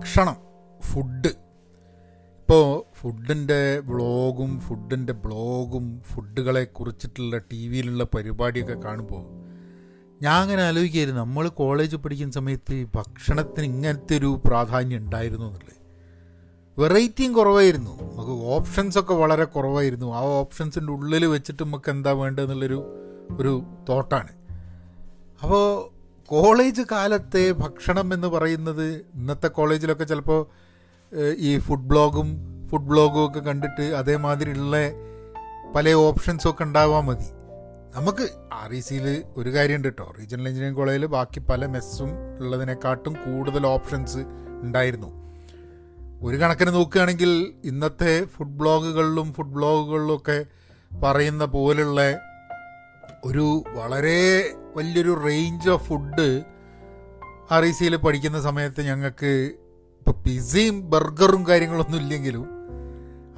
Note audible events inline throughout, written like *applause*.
ഭക്ഷണം ഫുഡ് ഇപ്പോൾ ഫുഡിന്റെ വ്ളോഗും ഫുഡിന്റെ ബ്ലോഗും ഫുഡുകളെ കുറിച്ചിട്ടുള്ള ടി വിയിലുള്ള പരിപാടിയൊക്കെ കാണുമ്പോൾ ഞാൻ അങ്ങനെ ആലോചിക്കായിരുന്നു നമ്മൾ കോളേജ് പഠിക്കുന്ന സമയത്ത് ഭക്ഷണത്തിന് ഇങ്ങനത്തെ ഒരു പ്രാധാന്യം ഉണ്ടായിരുന്നു എന്നുള്ളത്. വെറൈറ്റിയും കുറവായിരുന്നു. നമുക്ക് ഓപ്ഷൻസൊക്കെ വളരെ കുറവായിരുന്നു. ആ ഓപ്ഷൻസിന്റെ ഉള്ളിൽ വെച്ചിട്ട് നമുക്ക് എന്താ വേണ്ടതെന്നുള്ളൊരു ഒരു തോട്ടാണ് അപ്പോൾ കോളേജ് കാലത്തെ ഭക്ഷണം എന്ന് പറയുന്നത് ഇന്നത്തെ കോളേജിലൊക്കെ ചിലപ്പോൾ ഈ ഫുഡ് ബ്ലോഗും ഫുഡ് ബ്ലോഗും ഒക്കെ കണ്ടിട്ട് അതേമാതിരിയുള്ള പല ഓപ്ഷൻസും ഒക്കെ ഉണ്ടാവാൻ മതി. നമുക്ക് ആർ ഇ സിയിൽ ഒരു കാര്യമുണ്ട് കേട്ടോ റീജിയണൽ എഞ്ചിനീയറിംഗ് കോളേജിൽ ബാക്കി പല മെസ്സും ഉള്ളതിനെക്കാട്ടും കൂടുതൽ ഓപ്ഷൻസ് ഉണ്ടായിരുന്നു. ഒരു കണക്കിന് നോക്കുകയാണെങ്കിൽ ഇന്നത്തെ ഫുഡ് ബ്ലോഗുകളിലും ഫുഡ് ബ്ലോഗുകളിലും ഒക്കെ പറയുന്ന പോലുള്ള ഒരു വളരെ വലിയൊരു range of food R I സിയിൽ പഠിക്കുന്ന സമയത്ത് ഞങ്ങൾക്ക് ഇപ്പോൾ പിസയും ബർഗറും കാര്യങ്ങളൊന്നും ഇല്ലെങ്കിലും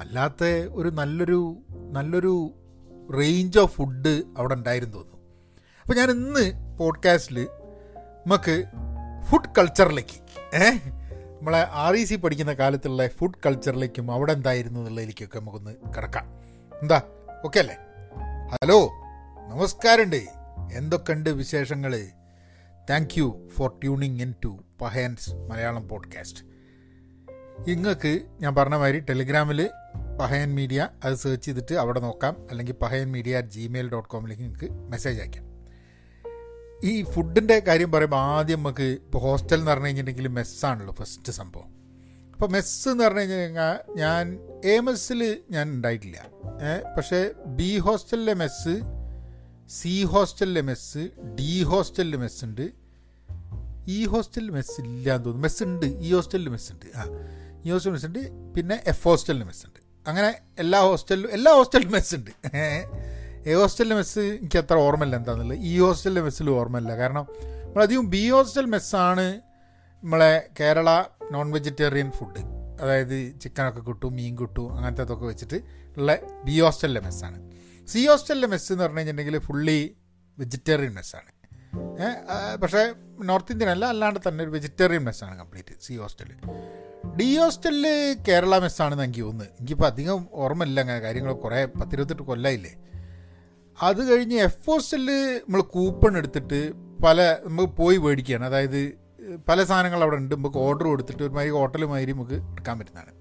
അല്ലാത്ത ഒരു നല്ലൊരു നല്ലൊരു റേഞ്ച് ഓഫ് ഫുഡ് അവിടെ ഉണ്ടായിരുന്നു തോന്നുന്നു. അപ്പോൾ ഞാൻ ഇന്ന് പോഡ്കാസ്റ്റിൽ നമുക്ക് ഫുഡ് കൾച്ചറിലേക്ക് ഏഹ് നമ്മളെ ആർ ഇ സി പഠിക്കുന്ന കാലത്തുള്ള ഫുഡ് കൾച്ചറിലേക്കും അവിടെ എന്തായിരുന്നു എന്നുള്ളതിലേക്കൊക്കെ നമുക്കൊന്ന് കിടക്കാം. എന്താ? ഓക്കെ അല്ലേ? ഹലോ നമസ്കാരമുണ്ട്. എന്തൊക്കെയുണ്ട് വിശേഷങ്ങൾ thank you for tuning in to Pahayans Malayalam podcast നിങ്ങൾക്ക് ഞാൻ പറഞ്ഞ മാതിരി ടെലിഗ്രാമിൽ പഹയൻ മീഡിയ അത് സെർച്ച് ചെയ്തിട്ട് അവിടെ നോക്കാം. അല്ലെങ്കിൽ Pahayan media at Gmail dot കോമിലേക്ക് നിങ്ങൾക്ക് മെസ്സേജ് അയക്കാം. ഈ ഫുഡിന്റെ കാര്യം പറയുമ്പോൾ ആദ്യം നമുക്ക് ഇപ്പോൾ ഹോസ്റ്റൽ എന്ന് പറഞ്ഞു കഴിഞ്ഞിട്ടുണ്ടെങ്കിൽ മെസ്സാണല്ലോ ഫസ്റ്റ് സംഭവം. അപ്പോൾ മെസ്സ് എന്ന് പറഞ്ഞു കഴിഞ്ഞാൽ ഞാൻ എ മെസ്സിൽ ഞാൻ ഉണ്ടായിട്ടില്ല. പക്ഷേ ബി ഹോസ്റ്റലിലെ മെസ്സ് സി ഹോസ്റ്റലിലെ മെസ്സ് ഡി ഹോസ്റ്റലിൽ മെസ്സ് ഉണ്ട് ഇ ഹോസ്റ്റലിൽ മെസ്സ് ഇല്ല എന്ന് തോന്നുന്നു. മെസ്സ് ഉണ്ട് ഇ ഹോസ്റ്റലിൽ മെസ്സ് ഉണ്ട് ആ. ഈ ഹോസ്റ്റലിൽ മെസ്സ് ഉണ്ട് പിന്നെ എഫ് ഹോസ്റ്റലിൽ മെസ്സ് ഉണ്ട് അങ്ങനെ എല്ലാ ഹോസ്റ്റലിലും എല്ലാ ഹോസ്റ്റലിലും മെസ്സ് ഉണ്ട് എ ഹോസ്റ്റലിലെ മെസ്സ് എനിക്ക് അത്ര ഓർമ്മയില്ല എന്താണെന്നുള്ളത് ഇ ഹോസ്റ്റലിലെ മെസ്സിൽ ഓർമ്മയില്ല. കാരണം നമ്മളധികം ബി ഹോസ്റ്റൽ മെസ്സാണ് നമ്മളെ കേരള നോൺ വെജിറ്റേറിയൻ ഫുഡ്. അതായത് ചിക്കനൊക്കെ കിട്ടും മീൻ കിട്ടും അങ്ങനത്തെ അതൊക്കെ വെച്ചിട്ട് ഉള്ള ബി ഹോസ്റ്റലിലെ മെസ്സാണ്. സി ഹോസ്റ്റലിലെ മെസ്സ് എന്ന് പറഞ്ഞു കഴിഞ്ഞിട്ടുണ്ടെങ്കിൽ ഫുള്ളി വെജിറ്റേറിയൻ മെസ്സാണ് പക്ഷേ നോർത്ത് ഇന്ത്യൻ അല്ല അല്ലാണ്ട് തന്നെ ഒരു വെജിറ്റേറിയൻ മെസ്സാണ് കംപ്ലീറ്റ് സി ഹോസ്റ്റലിൽ ഡി ഹോസ്റ്റലിൽ കേരള മെസ്സാണെന്ന് എനിക്ക് തോന്നുന്നത് എനിക്കിപ്പോൾ അധികം ഓർമ്മയില്ല അങ്ങനെ കാര്യങ്ങൾ കുറേ പത്തിരുപത്തെട്ട് കൊല്ലമില്ലേ അത് കഴിഞ്ഞ് എഫ് ഹോസ്റ്റലിൽ നമ്മൾ കൂപ്പൺ എടുത്തിട്ട് പല നമുക്ക് പോയി മേടിക്കുകയാണ്. അതായത് പല സാധനങ്ങൾ അവിടെ ഉണ്ട്. നമുക്ക് ഓർഡർ കൊടുത്തിട്ട് ഒരുമാതിരി ഹോട്ടൽ മാതിരി നമുക്ക് എടുക്കാൻ പറ്റുന്നതാണ്.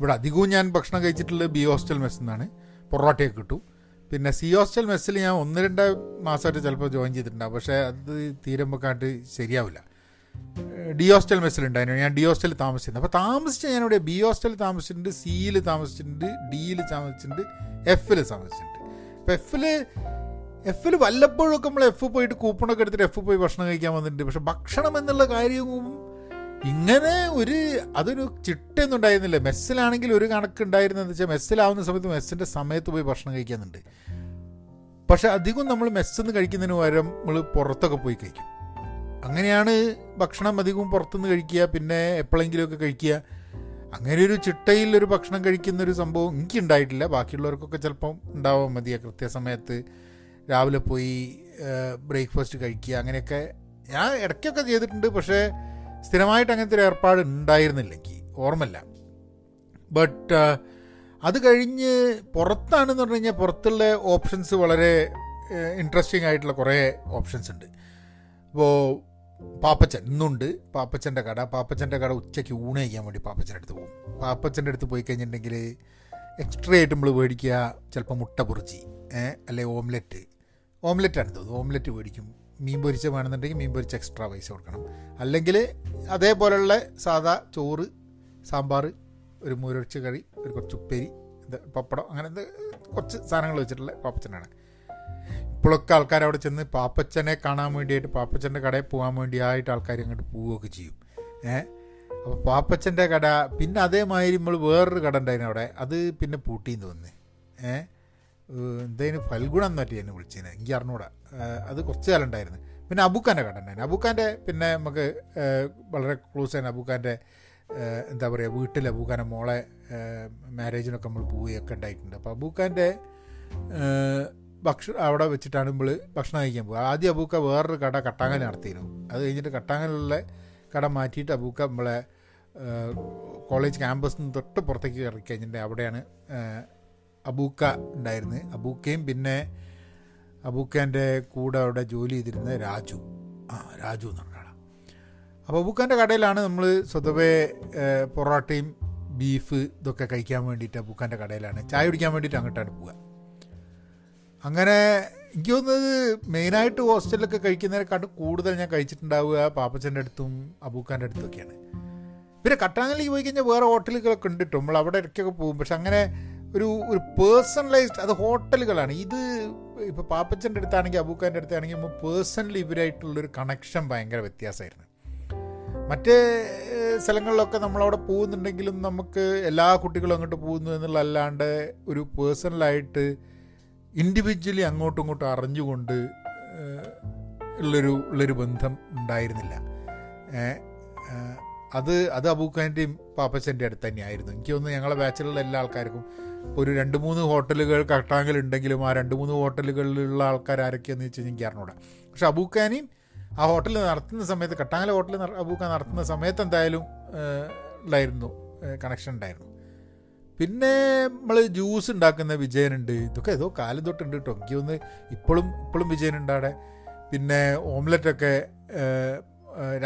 ഇവിടെ അധികവും ഞാൻ ഭക്ഷണം കഴിച്ചിട്ടുള്ളത് ബി ഹോസ്റ്റൽ മെസ്സിൽ പൊറോട്ടയൊക്കെ കിട്ടും. പിന്നെ സി ഹോസ്റ്റൽ മെസ്സിൽ ഞാൻ ഒന്ന് രണ്ട് മാസമായിട്ട് ചിലപ്പോൾ ജോയിൻ ചെയ്തിട്ടുണ്ടാകും പക്ഷേ അത് തീരുമ്പോഴായിട്ട് ശരിയാവില്ല. ഡി ഹോസ്റ്റൽ മെസ്സിലുണ്ടായിരുന്നു. ഞാൻ ഡി ഹോസ്റ്റലിൽ താമസിച്ചിരുന്നു. അപ്പോൾ താമസിച്ച ഞാനിവിടെ ബി ഹോസ്റ്റലിൽ താമസിച്ചിട്ടുണ്ട് സിയിൽ താമസിച്ചിട്ടുണ്ട് ഡിയിൽ താമസിച്ചിട്ടുണ്ട് എഫിൽ താമസിച്ചിട്ടുണ്ട്. അപ്പോൾ എഫിൽ എഫിൽ വല്ലപ്പോഴൊക്കെ നമ്മൾ എഫ് പോയിട്ട് കൂപ്പണൊക്കെ എടുത്തിട്ട് എഫ് പോയി ഭക്ഷണം കഴിക്കാൻ വന്നിട്ടുണ്ട്. പക്ഷെ ഭക്ഷണം എന്നുള്ള കാര്യവും ഇങ്ങനെ ഒരു അതൊരു ചിട്ടയൊന്നും ഉണ്ടായിരുന്നില്ല മെസ്സിലാണെങ്കിൽ ഒരു കണക്ക് ഉണ്ടായിരുന്നെന്ന് വെച്ചാൽ മെസ്സിലാവുന്ന സമയത്ത് മെസ്സിന്റെ സമയത്ത് പോയി ഭക്ഷണം കഴിക്കാനുണ്ട് പക്ഷെ അധികം നമ്മൾ മെസ്സിന്ന് കഴിക്കുന്നതിന് പകരം നമ്മൾ പുറത്തൊക്കെ പോയി കഴിക്കും. അങ്ങനെയാണ് ഭക്ഷണം അധികവും പുറത്തുനിന്ന് കഴിക്കുക പിന്നെ എപ്പോഴെങ്കിലുമൊക്കെ കഴിക്കുക. അങ്ങനെ ഒരു ചിട്ടയിൽ ഒരു ഭക്ഷണം കഴിക്കുന്ന ഒരു സംഭവം എനിക്ക് ഉണ്ടായിട്ടില്ല. ബാക്കിയുള്ളവർക്കൊക്കെ ചിലപ്പം ഉണ്ടാവാൻ മതിയാ കൃത്യസമയത്ത്. രാവിലെ പോയി ബ്രേക്ക്ഫാസ്റ്റ് കഴിക്കുക അങ്ങനെയൊക്കെ ഞാൻ ഇടയ്ക്കൊക്കെ ചെയ്തിട്ടുണ്ട്. പക്ഷേ സ്ഥിരമായിട്ട് അങ്ങനത്തെ ഒരു ഏർപ്പാട് ഉണ്ടായിരുന്നില്ല എനിക്ക് ഓർമ്മയില്ല ബട്ട് അത് കഴിഞ്ഞ് പുറത്താണെന്ന് പറഞ്ഞു കഴിഞ്ഞാൽ പുറത്തുള്ള ഓപ്ഷൻസ് വളരെ ഇൻട്രസ്റ്റിംഗ് ആയിട്ടുള്ള കുറേ ഓപ്ഷൻസ് ഉണ്ട്. അപ്പോൾ പാപ്പച്ചൻ ഇന്നുണ്ട്. പാപ്പച്ചന്റെ കട. പാപ്പച്ചന്റെ കട ഉച്ചയ്ക്ക് ഊണ് കഴിക്കാൻ വേണ്ടി പാപ്പച്ചന്റെ അടുത്ത് പോകും. പാപ്പച്ചന്റെ അടുത്ത് പോയി കഴിഞ്ഞിട്ടുണ്ടെങ്കിൽ എക്സ്ട്രാ ആയിട്ട് നമ്മൾ മേടിക്കുക ചിലപ്പോൾ മുട്ട പൊറിച്ചി അല്ലെ ഓംലെറ്റ് ഓംലെറ്റാണ് തോന്നുന്നു. ഓംലെറ്റ് മേടിക്കും. മീൻ പൊരിച്ച വേണമെന്നുണ്ടെങ്കിൽ മീൻ പൊരിച്ച് എക്സ്ട്രാ പൈസ കൊടുക്കണം. അല്ലെങ്കിൽ അതേപോലെയുള്ള സാധാ ചോറ് സാമ്പാർ ഒരു മൂരൊഴിച്ച് കറി ഒരു കുറച്ച് ഉപ്പേരി പപ്പടം അങ്ങനെ കുറച്ച് സാധനങ്ങൾ വെച്ചിട്ടുള്ള പാപ്പച്ചനാണ്. ഇപ്പോഴൊക്കെ ആൾക്കാർ അവിടെ ചെന്ന് പാപ്പച്ചനെ കാണാൻ വേണ്ടിയിട്ട് പാപ്പച്ചന്റെ കടയിൽ പോകാൻ വേണ്ടിയായിട്ട് ആൾക്കാർ അങ്ങോട്ട് പോവുകയൊക്കെ ചെയ്യും. ഏഹ് അപ്പോൾ പാപ്പച്ചന്റെ കട പിന്നെ അതേമാതിരി നമ്മൾ വേറൊരു കട ഉണ്ടായിരുന്നു അവിടെ. അത് പിന്നെ പൂട്ടിയെന്ന് തോന്നുന്നു. ഏഹ് എന്തായാലും ഫൽഗുണം എന്നറ്റി എന്നെ വിളിച്ചതിന് എനിക്ക് അറിഞ്ഞൂടാ. അത് കുറച്ച് കാലം ഉണ്ടായിരുന്നു. പിന്നെ അബുഖാന്റെ കട ഉണ്ടായിരുന്നു. അബുഖാന്റെ പിന്നെ നമുക്ക് വളരെ ക്ലോസ് ആണ് അബുഖാന്റെ എന്താ പറയുക വീട്ടിൽ അബൂഖാന്റെ മോളെ മാരേജിനൊക്കെ നമ്മൾ പോവുകയൊക്കെ ഉണ്ടായിട്ടുണ്ട്. അപ്പോൾ അബൂഖാന്റെ ഭക്ഷണം അവിടെ വെച്ചിട്ടാണ് നമ്മൾ ഭക്ഷണം കഴിക്കാൻ പോകുക ആദ്യം അബൂക്ക വേറൊരു കട കട്ടാങ്ങൽ നടത്തിയിരുന്നു. അത് കഴിഞ്ഞിട്ട് കട്ടാങ്ങലുള്ള കട മാറ്റിയിട്ട് അബൂക്ക നമ്മളെ കോളേജ് ക്യാമ്പസിൽ നിന്ന് തൊട്ട് പുറത്തേക്ക് ഇറക്കി കഴിഞ്ഞിട്ടുണ്ടെങ്കിൽ അവിടെയാണ് അബൂക്ക ഉണ്ടായിരുന്നു. അബൂക്കയും പിന്നെ അബൂക്കേന്റെ കൂടെ അവിടെ ജോലി ചെയ്തിരുന്ന രാജു. ആ രാജു എന്ന് പറഞ്ഞ ആളാണ് അപ്പോൾ അബൂക്കാന്റെ കടയിലാണ് നമ്മൾ സ്വതവേ പൊറോട്ടയും ബീഫ് ഇതൊക്കെ കഴിക്കാൻ വേണ്ടിയിട്ട് അബൂക്കാന്റെ കടയിലാണ്. ചായ കുടിക്കാൻ വേണ്ടിയിട്ട് അങ്ങോട്ടാണ് പോവുക. അങ്ങനെ എനിക്ക് തോന്നുന്നത് മെയിനായിട്ട് ഹോസ്റ്റലിലൊക്കെ കഴിക്കുന്നതിനെക്കാട്ടും കൂടുതൽ ഞാൻ കഴിച്ചിട്ടുണ്ടാവുക പാപ്പച്ചന്റെ അടുത്തും അബൂക്കാന്റെ അടുത്തൊക്കെയാണ് പിന്നെ കട്ടാങ്ങലിൽ പോയി കഴിഞ്ഞാൽ വേറെ ഹോട്ടലുകളൊക്കെ ഉണ്ട് കേട്ടോ. നമ്മൾ അവിടെ ഇടയ്ക്കൊക്കെ പോകും. പക്ഷെ അങ്ങനെ ഒരു ഒരു പേഴ്സണലൈസ്ഡ് അത് ഹോട്ടലുകളാണ്. ഇത് ഇപ്പോൾ പാപ്പച്ചന്റെ അടുത്താണെങ്കിൽ അബൂക്കാന്റെ അടുത്താണെങ്കിൽ നമ്മൾ പേഴ്സണലി ഇവരായിട്ടുള്ളൊരു കണക്ഷൻ ഭയങ്കര വ്യത്യാസമായിരുന്നു. മറ്റേ സ്ഥലങ്ങളിലൊക്കെ നമ്മളവിടെ പോകുന്നുണ്ടെങ്കിലും നമുക്ക് എല്ലാ കുട്ടികളും അങ്ങോട്ട് പോകുന്നു എന്നുള്ളതല്ലാണ്ട് ഒരു പേഴ്സണലായിട്ട് ഇൻഡിവിജ്വലി അങ്ങോട്ടും ഇങ്ങോട്ടും അറിഞ്ഞുകൊണ്ട് ഉള്ളൊരു ഉള്ളൊരു ബന്ധം ഉണ്ടായിരുന്നില്ല. അത് അത് അബൂഖാന്റെയും പാപ്പച്ചന്റെ അടുത്ത് തന്നെയായിരുന്നു. എനിക്ക് തോന്നുന്നു ഞങ്ങളെ ബാച്ചിലുള്ള എല്ലാ ആൾക്കാർക്കും ഒരു രണ്ട് മൂന്ന് ഹോട്ടലുകൾ കട്ടാങ്കിൽ ഉണ്ടെങ്കിലും ആ രണ്ട് മൂന്ന് ഹോട്ടലുകളിലുള്ള ആൾക്കാർ ആരൊക്കെയാണെന്ന് വെച്ച് എനിക്ക് അറിഞ്ഞൂടാ. പക്ഷെ അബൂക്കാനിയും ആ ഹോട്ടൽ നടത്തുന്ന സമയത്ത് കട്ടാങ്കല ഹോട്ടൽ അബൂഖാൻ നടത്തുന്ന സമയത്ത് എന്തായാലും ഉണ്ടായിരുന്നു കണക്ഷൻ ഉണ്ടായിരുന്നു. പിന്നെ നമ്മൾ ജ്യൂസ് ഉണ്ടാക്കുന്ന വിജയനുണ്ട്. ഇതൊക്കെ ഏതോ കാലം തൊട്ടുണ്ട് കേട്ടോ എനിക്ക് ഒന്ന് ഇപ്പോഴും ഇപ്പോഴും വിജയനുണ്ട് അവിടെ. പിന്നെ ഓംലെറ്റൊക്കെ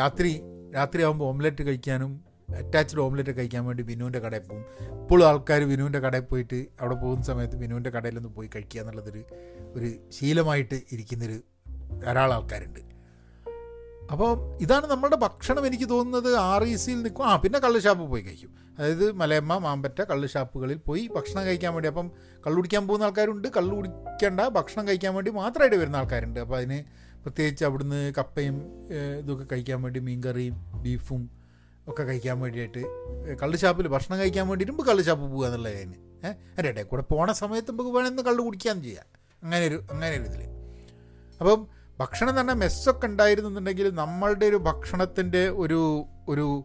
രാത്രി രാത്രി ആകുമ്പോൾ ഓംലെറ്റ് കഴിക്കാനും അറ്റാച്ച്ഡ് ഓംലെറ്റ് കഴിക്കാൻ വേണ്ടി വിനുവിന്റെ കടയിൽ പോകും. ഇപ്പോഴും ആൾക്കാർ വിനുവിന്റെ കടയിൽ പോയിട്ട് അവിടെ പോകുന്ന സമയത്ത് വിനുവിന്റെ കടയിലൊന്ന് പോയി കഴിക്കുക എന്നുള്ളതൊരു ഒരു ശീലമായിട്ട് ഇരിക്കുന്നൊരു ധാരാളം ആൾക്കാരുണ്ട്. അപ്പോൾ ഇതാണ് നമ്മളുടെ ഭക്ഷണം എനിക്ക് തോന്നുന്നത് ആർ ഇ സിയിൽ നിൽക്കും. ആ പിന്നെ കള്ള് ഷാപ്പ് പോയി കഴിക്കും. അതായത് മലയമ്മ മാമ്പറ്റ കള്ള് ഷാപ്പുകളിൽ പോയി ഭക്ഷണം കഴിക്കാൻ വേണ്ടി അപ്പം കള്ളു കുടിക്കാൻ പോകുന്ന ആൾക്കാരുണ്ട്. കള്ളു കുടിക്കേണ്ട ഭക്ഷണം കഴിക്കാൻ വേണ്ടി മാത്രമായിട്ട് വരുന്ന ആൾക്കാരുണ്ട്. അപ്പോൾ അതിന് പ്രത്യേകിച്ച് അവിടുന്ന് കപ്പയും ഇതൊക്കെ കഴിക്കാൻ വേണ്ടി മീൻകറിയും ബീഫും ഒക്കെ കഴിക്കാൻ വേണ്ടിയിട്ട് കള്ള് ഷാപ്പിൽ ഭക്ഷണം കഴിക്കാൻ വേണ്ടിയിട്ട് നമുക്ക് കള്ള് ഷാപ്പ് പോകുക എന്നുള്ള കാര്യം. ഏഹ് എന്റെ കൂടെ പോണ സമയത്ത് നമുക്ക് വേണമെന്ന് കള്ള് കുടിക്കാൻ ചെയ്യാം. അങ്ങനെ ഒരു അങ്ങനെ ഒരു ഇതിൽ അപ്പം ഭക്ഷണം തന്നെ മെസ്സൊക്കെ ഉണ്ടായിരുന്നുണ്ടെങ്കിൽ നമ്മളുടെ ഒരു ഭക്ഷണത്തിന്റെ ഒരു ഒരു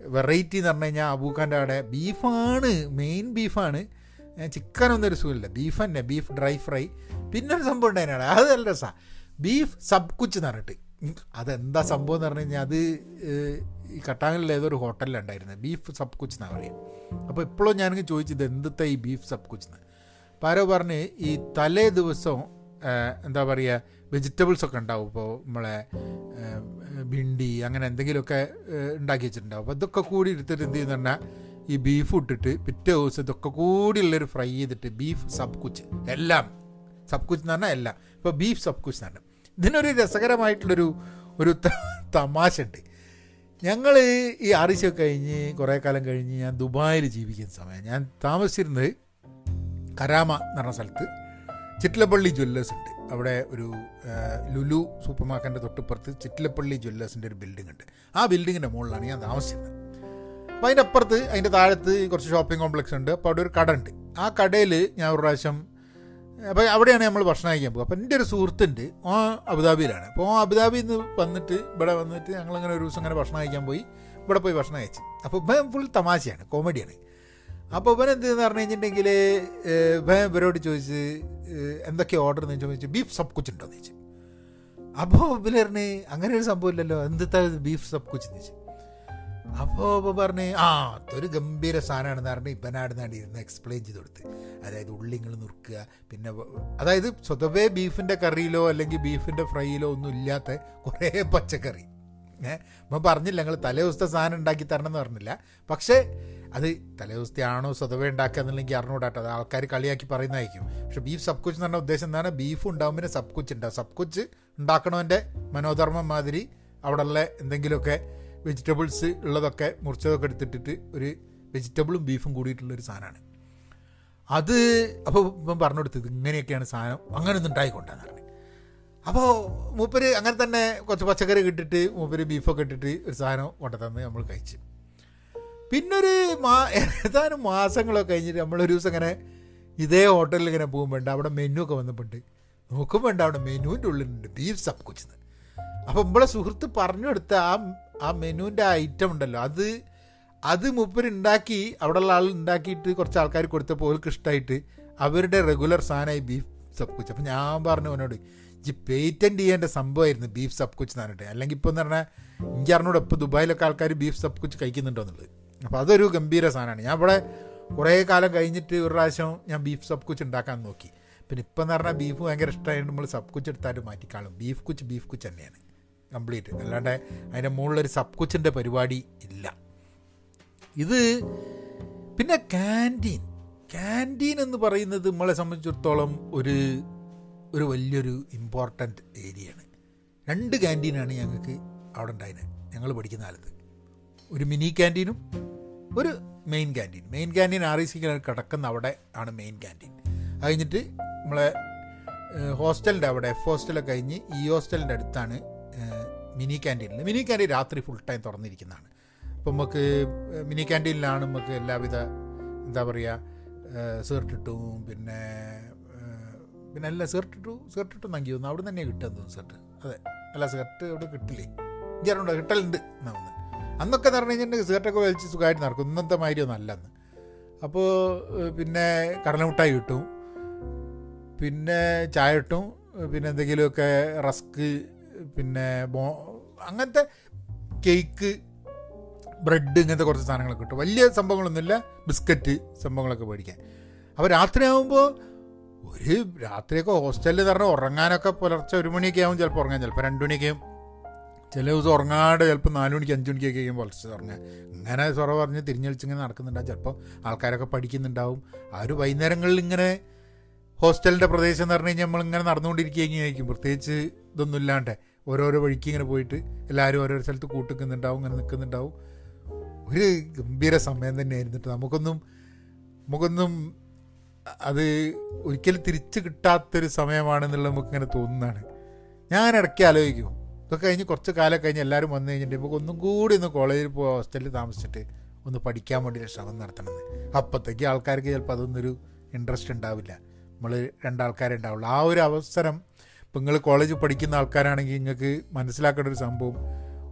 വെറൈറ്റി എന്ന് പറഞ്ഞു കഴിഞ്ഞാൽ അബൂഖാന്റെ അവിടെ ബീഫാണ് മെയിൻ ബീഫാണ്. ചിക്കനൊന്നും ഒരു സുഖമില്ല. ബീഫ് തന്നെ ബീഫ് ഡ്രൈ ഫ്രൈ. പിന്നെ ഒരു സംഭവം ഉണ്ടായിരുന്നു അത് നല്ല രസമാണ് ബീഫ് സബ് കുച്ച് എന്ന് പറഞ്ഞിട്ട്. അതെന്താ സംഭവം എന്ന് പറഞ്ഞു കഴിഞ്ഞാൽ അത് ഈ കട്ടാങ്ങലിൽ ഏതൊരു ഹോട്ടലിലുണ്ടായിരുന്നത് ബീഫ് സബ് കുച്ച് എന്നാണ് പറയുക അപ്പോൾ ഇപ്പോഴും ഞാനിങ്ങനെ ചോദിച്ചത് എന്തത്തെ ഈ ബീഫ് സബ് കുച്ച് എന്ന് അപ്പോൾ ആരോ പറഞ്ഞ് ഈ തലേ ദിവസം എന്താ പറയുക വെജിറ്റബിൾസ് ഒക്കെ ഉണ്ടാവും ഇപ്പോൾ നമ്മളെ ഭിണ്ടി അങ്ങനെ എന്തെങ്കിലുമൊക്കെ ഉണ്ടാക്കി വെച്ചിട്ടുണ്ടാവും. അപ്പോൾ ഇതൊക്കെ കൂടി എടുത്തിട്ട് എന്ത് ചെയ്യുന്ന പറഞ്ഞാൽ ഈ ബീഫ് ഇട്ടിട്ട് പിറ്റേ ദിവസം ഇതൊക്കെ കൂടി ഉള്ളൊരു ഫ്രൈ ചെയ്തിട്ട് ബീഫ് സബ് കുച്ച് എല്ലാം. സബ് കുച്ച് എന്ന് പറഞ്ഞാൽ എല്ലാം. ഇപ്പോൾ ബീഫ് സബ് കുച്ച് എന്നാണ്. ഇതിനൊരു രസകരമായിട്ടുള്ളൊരു ഒരു തമാശ ഉണ്ട് ഞങ്ങൾ ഈ ആറിശൊക്കെ കഴിഞ്ഞ് കുറേ കാലം കഴിഞ്ഞ് ഞാൻ ദുബായിൽ ജീവിക്കുന്ന സമയം ഞാൻ താമസിച്ചിരുന്നത് കരാമ എന്ന് പറഞ്ഞ സ്ഥലത്ത്. ചിറ്റിലപ്പള്ളി ജ്വല്ലേഴ്സ് ഉണ്ട്. അവിടെ ഒരു ലുലു സൂപ്പർ മാർക്കറ്റിന്റെ തൊട്ടിപ്പുറത്ത് ചിറ്റിലപ്പള്ളി ജ്വല്ലേഴ്സിന്റെ ഒരു ബിൽഡിംഗ് ഉണ്ട്. ആ ബിൽഡിങ്ങിന്റെ മുകളിലാണ് ഞാൻ താമസിച്ചിരുന്നത്. അപ്പോൾ അതിന്റെ അപ്പുറത്ത് അതിന്റെ താഴത്ത് കുറച്ച് ഷോപ്പിംഗ് കോംപ്ലക്സ് ഉണ്ട്. അപ്പോൾ അവിടെ ഒരു കട ഉണ്ട്. ആ കടയിൽ ഞാൻ ഒരു പ്രാവശ്യം അപ്പോൾ അവിടെയാണ് നമ്മൾ ഭക്ഷണം കഴിക്കാൻ പോകുക. അപ്പോൾ എന്റെ ഒരു സുഹൃത്തുണ്ട് ആ അബുദാബിയിലാണ്. അപ്പോൾ ആ അബുദാബിയിൽ നിന്ന് വന്നിട്ട് ഇവിടെ വന്നിട്ട് ഞങ്ങളിങ്ങനെ ഒരു ദിവസം അങ്ങനെ ഭക്ഷണം കഴിക്കാൻ പോയി. ഇവിടെ പോയി ഭക്ഷണം കഴിച്ചു. അപ്പോൾ ഇപ്പം ഫുൾ തമാശയാണ് കോമഡിയാണ് അപ്പോൾ ഇവൻ എന്ത് പറഞ്ഞു കഴിഞ്ഞിട്ടുണ്ടെങ്കിൽ ഇവൻ ഇവരോട് ചോദിച്ച് എന്തൊക്കെ ഓർഡർ എന്ന് ചോദിച്ചു ബീഫ് സബ് കുച്ചുണ്ടോ എന്ന് ചോദിച്ചു. അപ്പോൾ ഇവർ പറഞ്ഞ് അങ്ങനെ ഒരു സംഭവം ഇല്ലല്ലോ എന്താ ബീഫ് സബ് കുച്ച് എന്ന് ചോദിച്ചു. അപ്പോൾ ഇപ്പോൾ പറഞ്ഞ് ആ അതൊരു ഗംഭീര സാധനമാണെന്ന് പറഞ്ഞ് ഇവനാടുന്നാണ്ട് ഇരുന്ന് എക്സ്പ്ലെയിൻ ചെയ്ത് കൊടുത്ത്. അതായത് ഉള്ളിങ്ങൾ നുറുക്കുക പിന്നെ അതായത് സ്വതവേ ബീഫിന്റെ കറിയിലോ അല്ലെങ്കിൽ ബീഫിന്റെ ഫ്രൈയിലോ ഒന്നും ഇല്ലാത്ത കുറേ പച്ചക്കറി. ഏഹ് അപ്പം പറഞ്ഞില്ല ഞങ്ങൾ തലേ ദിവസത്തെ സാധനം ഉണ്ടാക്കി തരണം എന്ന് പറഞ്ഞില്ല. പക്ഷേ അത് തലേദിവസത്തെയാണോ സ്വതവേ ഉണ്ടാക്കുക എന്നുള്ളെങ്കിൽ അറിഞ്ഞുകൂടാട്ടോ അത് ആൾക്കാർ കളിയാക്കി പറയുന്നതായിരിക്കും. പക്ഷേ ബീഫ് സബ് കുച്ച് എന്ന് പറഞ്ഞ ഉദ്ദേശം എന്താണ്? ബീഫ് ഉണ്ടാകുമ്പോൾ സബ് കുച്ച് ഉണ്ടാവും. സബ് കുച്ച് ഉണ്ടാക്കണവന്റെ മനോധർമ്മം മാതിരി അവിടെയുള്ള എന്തെങ്കിലുമൊക്കെ വെജിറ്റബിൾസ് ഉള്ളതൊക്കെ മുറിച്ചതൊക്കെ എടുത്തിട്ടിട്ട് ഒരു വെജിറ്റബിളും ബീഫും കൂടിയിട്ടുള്ളൊരു സാധനമാണ്. അത് അപ്പോൾ ഇപ്പം പറഞ്ഞു കൊടുത്തത് ഇങ്ങനെയൊക്കെയാണ് സാധനം. അങ്ങനെ ഒന്നും ഉണ്ടായിക്കൊണ്ടാന്ന് പറഞ്ഞു. അപ്പോൾ മൂപ്പര് അങ്ങനെ തന്നെ കുറച്ച് പച്ചക്കറി കിട്ടിട്ട് മൂപ്പര് ബീഫൊക്കെ ഇട്ടിട്ട് ഒരു സാധനം കൊണ്ടുതന്ന് നമ്മൾ കഴിച്ചു. പിന്നൊരു മാ ഏതാനും മാസങ്ങളൊക്കെ കഴിഞ്ഞിട്ട് നമ്മളൊരു ദിവസം ഇങ്ങനെ ഇതേ ഹോട്ടലിൽ ഇങ്ങനെ പോകുമ്പോണ്ട് അവിടെ മെനു ഒക്കെ വന്നപ്പോണ്ട് നോക്കുമ്പോണ്ട് അവിടെ മെനുവിന്റെ ഉള്ളിലുണ്ട് ബീഫ് സബ് കുച്ചിന്ന്. അപ്പോൾ നമ്മളെ സുഹൃത്ത് പറഞ്ഞു കൊടുത്ത ആ ആ മെനുവിന്റെ ഐറ്റം ഉണ്ടല്ലോ. അത് അത് മുപ്പരുണ്ടാക്കി അവിടെയുള്ള ആൾ ഉണ്ടാക്കിയിട്ട് കുറച്ച് ആൾക്കാർ കൊടുത്തപ്പോൾ അവർക്ക് ഇഷ്ടമായിട്ട് അവരുടെ റെഗുലർ സാധനമായി ബീഫ് സബ് കുച്ച് അപ്പം ഞാൻ പറഞ്ഞു അവനോട് ഈ പേറ്റന്റ് ചെയ്യേണ്ട സംഭവമായിരുന്നു ബീഫ് സബ് കുച്ച് എന്ന് പറഞ്ഞിട്ട്. അല്ലെങ്കിൽ ഇപ്പോൾ എന്ന് പറഞ്ഞാൽ എനിക്ക് അറിഞ്ഞൂടെ ഇപ്പോൾ ദുബായിലൊക്കെ ആൾക്കാർ ബീഫ് സബ് കുച്ച് കഴിക്കുന്നുണ്ടോ എന്നുള്ളത്. അപ്പോൾ അതൊരു ഗംഭീര സാധനമാണ് ഞാൻ ഇവിടെ കുറേ കാലം കഴിഞ്ഞിട്ട് ഒരു പ്രാവശ്യം ഞാൻ ബീഫ് സബ് കുച്ച് ഉണ്ടാക്കാൻ നോക്കി. പിന്നെ ഇപ്പം എന്ന് പറഞ്ഞാൽ ബീഫ് ഭയങ്കര ഇഷ്ടമായിട്ട് നമ്മൾ സബ് കുച്ച് എടുത്താലും മാറ്റിക്കാളും ബീഫ് കുച്ച് ബീഫ് കുച്ച് തന്നെയാണ്. കംപ്ലീറ്റ്. അല്ലാണ്ട് അതിന്റെ മുകളിലൊരു സബ് കുച്ചിന്റെ പരിപാടി ഇല്ല. ഇത് പിന്നെ ക്യാന്റീൻ ക്യാന്റീൻ എന്ന് പറയുന്നത് നമ്മളെ സംബന്ധിച്ചിടത്തോളം ഒരു ഒരു വലിയൊരു ഇമ്പോർട്ടന്റ് ഏരിയയാണ് രണ്ട് ക്യാന്റീനാണ് ഞങ്ങൾക്ക് അവിടെ ഉണ്ടായിരുന്നത് ഞങ്ങൾ പഠിക്കുന്ന കാലത്ത്. ഒരു മിനി ക്യാന്റീനും ഒരു main canteen main canteen R E C കിടക്കുന്ന അവിടെ ആണ് മെയിൻ ക്യാന്റീൻ അത് കഴിഞ്ഞിട്ട് നമ്മളെ ഹോസ്റ്റലിന്റെ അവിടെ എഫ് ഹോസ്റ്റലൊക്കെ കഴിഞ്ഞ് ഈ ഹോസ്റ്റലിന്റെ അടുത്താണ് മിനി ക്യാന്റീനിൽ. മിനി ക്യാന്റീൻ രാത്രി ഫുൾ ടൈം തുറന്നിരിക്കുന്നതാണ്. അപ്പോൾ നമുക്ക് മിനി ക്യാന്റീനിലാണ് നമുക്ക് എല്ലാവിധ എന്താ പറയുക സേർട്ടിട്ടും പിന്നെ പിന്നെ എല്ലാം സേർട്ടിട്ടു സേർട്ടിട്ടു നങ്കി തോന്നുന്നു അവിടെ തന്നെ കിട്ടുമെന്ന് തോന്നുന്നു സെർട്ട് അതെ. അല്ല സെർട്ട് അവിടെ കിട്ടില്ലേ? ഇഞ്ചാറുണ്ടോ കിട്ടലുണ്ട് എന്നാ ഒന്ന് അന്നൊക്കെ എന്ന് പറഞ്ഞു കഴിഞ്ഞിട്ടുണ്ടെങ്കിൽ സേർട്ടൊക്കെ വലിച്ച് സുഖമായിട്ട് നടക്കും. ഇന്നത്തെ മാതിരി ഒന്നും അല്ലെന്ന്. അപ്പോൾ പിന്നെ കടലമുട്ടായി കിട്ടും പിന്നെ ചായ കിട്ടും പിന്നെ എന്തെങ്കിലുമൊക്കെ റസ്ക് പിന്നെ ബോ അങ്ങനത്തെ കേക്ക് ബ്രെഡ് ഇങ്ങനത്തെ കുറച്ച് സാധനങ്ങളൊക്കെ കിട്ടും. വലിയ സംഭവങ്ങളൊന്നുമില്ല ബിസ്ക്കറ്റ് സംഭവങ്ങളൊക്കെ മേടിക്കാൻ. അപ്പോൾ രാത്രിയാകുമ്പോൾ ഒരു രാത്രിയൊക്കെ ഹോസ്റ്റലിൽ തരണം ഉറങ്ങാനൊക്കെ പുലർച്ചെ ഒരു മണിയൊക്കെ ആവും ചിലപ്പോൾ ഉറങ്ങാൻ. ചിലപ്പോൾ രണ്ട് മണിയൊക്കെയും ചില ദിവസം ഉറങ്ങാണ്ട് ചിലപ്പോൾ നാല് മണിക്ക് അഞ്ച് മണിക്കൊക്കെ ആയിരിക്കും പുലർച്ചെ ഉറങ്ങുക ഇങ്ങനെ സ്വറ പറഞ്ഞ് തിരിഞ്ഞളിച്ചിങ്ങനെ നടക്കുന്നുണ്ടാവും. ചിലപ്പോൾ ആൾക്കാരൊക്കെ പഠിക്കുന്നുണ്ടാവും. ആ ഒരു വൈകുന്നേരങ്ങളിൽ ഇങ്ങനെ ഹോസ്റ്റലിന്റെ പ്രദേശം എന്ന് പറഞ്ഞു കഴിഞ്ഞാൽ നമ്മളിങ്ങനെ നടന്നുകൊണ്ടിരിക്കുകയായിരിക്കും. പ്രത്യേകിച്ച് ഇതൊന്നും ഓരോരോ വഴിക്ക് ഇങ്ങനെ പോയിട്ട് എല്ലാവരും ഓരോരോ സ്ഥലത്ത് കൂട്ടിക്കുന്നുണ്ടാവും ഇങ്ങനെ നിൽക്കുന്നുണ്ടാവും ഒരു ഗംഭീര സമയം തന്നെയായിരുന്നിട്ട് നമുക്കൊന്നും നമുക്കൊന്നും അത് ഒരിക്കലും തിരിച്ചു കിട്ടാത്തൊരു സമയമാണെന്നുള്ളത് നമുക്കിങ്ങനെ തോന്നുന്നതാണ്. ഞാൻ ഇടയ്ക്ക് ആലോചിക്കും. ഇതൊക്കെ കഴിഞ്ഞ് കുറച്ച് കാലം കഴിഞ്ഞ് എല്ലാവരും വന്നു കഴിഞ്ഞിട്ട് നമുക്ക് ഒന്നും കൂടി ഒന്ന് കോളേജിൽ പോയി ഹോസ്റ്റലിൽ താമസിച്ചിട്ട് ഒന്ന് പഠിക്കാൻ വേണ്ടി ശ്രമം നടത്തണമെന്ന് അപ്പോഴത്തേക്ക് ആൾക്കാർക്ക് ചിലപ്പോൾ അതൊന്നൊരു ഇൻട്രസ്റ്റ് ഉണ്ടാവില്ല. നമ്മൾ രണ്ടാൾക്കാരുണ്ടാവുള്ളൂ ആ ഒരു അവസരം ഇപ്പം നിങ്ങൾ കോളേജിൽ പഠിക്കുന്ന ആൾക്കാരാണെങ്കിൽ നിങ്ങൾക്ക് മനസ്സിലാക്കേണ്ട ഒരു സംഭവം.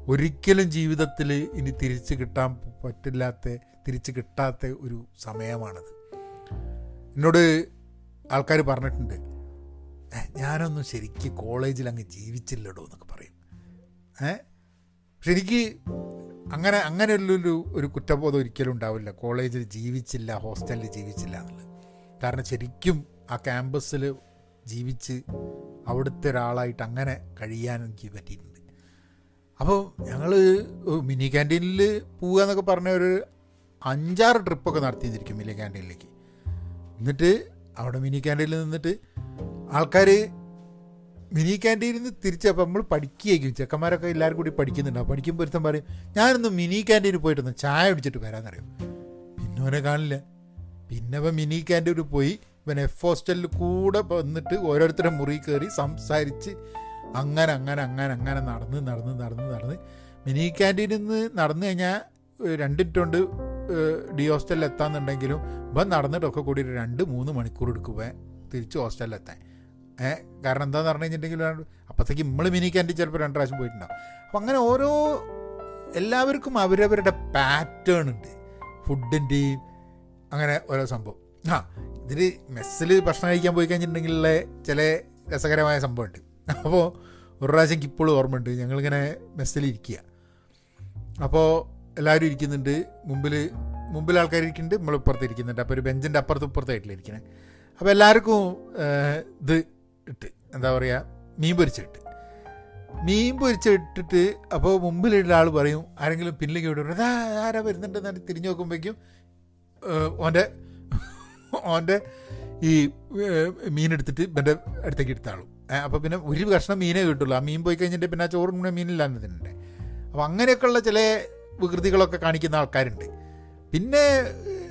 ഒരിക്കലും ജീവിതത്തിൽ ഇനി തിരിച്ച് കിട്ടാൻ പറ്റില്ലാത്ത തിരിച്ച് കിട്ടാത്ത ഒരു സമയമാണത്. എന്നോട് ആൾക്കാർ പറഞ്ഞിട്ടുണ്ട് ഞാനൊന്നും ശരിക്ക് കോളേജിൽ അങ്ങ് ജീവിച്ചില്ലടോ എന്നൊക്കെ പറയും. ഏ? പക്ഷെ എനിക്ക് അങ്ങനെ അങ്ങനെയുള്ളൊരു ഒരു കുറ്റബോധം ഒരിക്കലും ഉണ്ടാവില്ല. കോളേജിൽ ജീവിച്ചില്ല ഹോസ്റ്റലിൽ ജീവിച്ചില്ല എന്നുള്ളത്. കാരണം ശരിക്കും ആ ക്യാമ്പസിൽ ജീവിച്ച് അവിടുത്തെ ഒരാളായിട്ട് അങ്ങനെ കഴിയാൻ എനിക്ക് പറ്റിയിട്ടുണ്ട്. അപ്പോൾ ഞങ്ങൾ മിനി ക്യാന്റീനിൽ പോവുക എന്നൊക്കെ പറഞ്ഞ ഒരു അഞ്ചാറ് ട്രിപ്പൊക്കെ നടത്തിയിരിക്കും മിനി ക്യാന്റീനിലേക്ക്. എന്നിട്ട് അവിടെ മിനി ക്യാന്റീനിൽ നിന്നിട്ട് ആൾക്കാർ മിനി ക്യാന്റീനിൽ നിന്ന് തിരിച്ചപ്പോൾ നമ്മൾ പഠിക്കുകയായിരിക്കും. ചെക്കന്മാരൊക്കെ എല്ലാവരും കൂടി പഠിക്കുന്നുണ്ടാവും പഠിക്കുമ്പോൾ ഒരുത്തം പറയും ഞാനൊന്ന് മിനി ക്യാന്റീനിൽ പോയിട്ടൊന്ന് ചായ കുടിച്ചിട്ട് വരാമെന്നറിയും പിന്നെ അവനെ കാണില്ല. പിന്നെ ഇപ്പം മിനി ക്യാന്റീനിൽ പോയി ഇവൻ എഫ് ഹോസ്റ്റലിൽ കൂടെ വന്നിട്ട് ഓരോരുത്തരുടെ മുറി കയറി സംസാരിച്ച് അങ്ങനെ അങ്ങനെ അങ്ങനെ അങ്ങനെ നടന്ന് നടന്ന് നടന്ന് നടന്ന്. മിനി ക്യാന്റീനിൽ നിന്ന് നടന്നു കഴിഞ്ഞാൽ രണ്ടിട്ടുണ്ട് ഡി ഹോസ്റ്റലിൽ എത്താന്നുണ്ടെങ്കിലും ഇപ്പം നടന്നിട്ടൊക്കെ കൂടി രണ്ട് മൂന്ന് മണിക്കൂർ എടുക്കുക തിരിച്ച് ഹോസ്റ്റലിൽ എത്താൻ. ഏഹ് കാരണം എന്താന്ന് പറഞ്ഞു കഴിഞ്ഞിട്ടുണ്ടെങ്കിൽ അപ്പോഴത്തേക്ക് നമ്മൾ മിനി ക്യാന്റീൻ ചിലപ്പോൾ രണ്ട് പ്രാവശ്യം പോയിട്ടുണ്ടാവും. അപ്പം അങ്ങനെ ഓരോ എല്ലാവർക്കും അവരവരുടെ പാറ്റേൺ ഉണ്ട്. ഫുഡിന്റെയും അങ്ങനെ ഓരോ സംഭവം. ആ ഇതിൽ മെസ്സിൽ ഭക്ഷണം കഴിക്കാൻ പോയി കഴിഞ്ഞിട്ടുണ്ടെങ്കിലുള്ള ചില രസകരമായ സംഭവമുണ്ട്. അപ്പോൾ ഒരു പ്രാവശ്യം ഇപ്പോഴും ഓർമ്മയുണ്ട്. ഞങ്ങളിങ്ങനെ മെസ്സിൽ ഇരിക്കുക. അപ്പോൾ എല്ലാവരും ഇരിക്കുന്നുണ്ട്. മുമ്പിൽ മുമ്പിൽ ആൾക്കാർ ഇരിക്കുന്നുണ്ട് നമ്മൾ ഇപ്പുറത്ത് ഇരിക്കുന്നുണ്ട്. അപ്പോൾ ഒരു ബെഞ്ചിന്റെ അപ്പുറത്ത് ഇപ്പുറത്തായിട്ടില്ല ഇരിക്കണേ. അപ്പോൾ എല്ലാവർക്കും ഇത് ഇട്ട് എന്താ പറയുക മീൻ പൊരിച്ചിട്ട്. മീൻ പൊരിച്ചിട്ടിട്ട് അപ്പോൾ മുമ്പിലുള്ള ആൾ പറയും ആരെങ്കിലും പിന്നിലേക്ക് വിടും അതാ ആരാ വരുന്നുണ്ടെന്ന് തിരിഞ്ഞു നോക്കുമ്പോഴേക്കും ഓന്റെ ഓന്റെ ഈ മീനെടുത്തിട്ട് ഇവന്റെ അടുത്തേക്ക് എടുത്താളും. അപ്പോൾ പിന്നെ ഒരു കഷ്ണം മീനേ കിട്ടുള്ളൂ. ആ മീൻ പോയി കഴിഞ്ഞിട്ട് പിന്നെ ആ ചോറും കൂടെ മീനില്ലാന്ന് തന്നെ അപ്പോൾ അങ്ങനെയൊക്കെയുള്ള ചില വികൃതികളൊക്കെ കാണിക്കുന്ന ആൾക്കാരുണ്ട്. പിന്നെ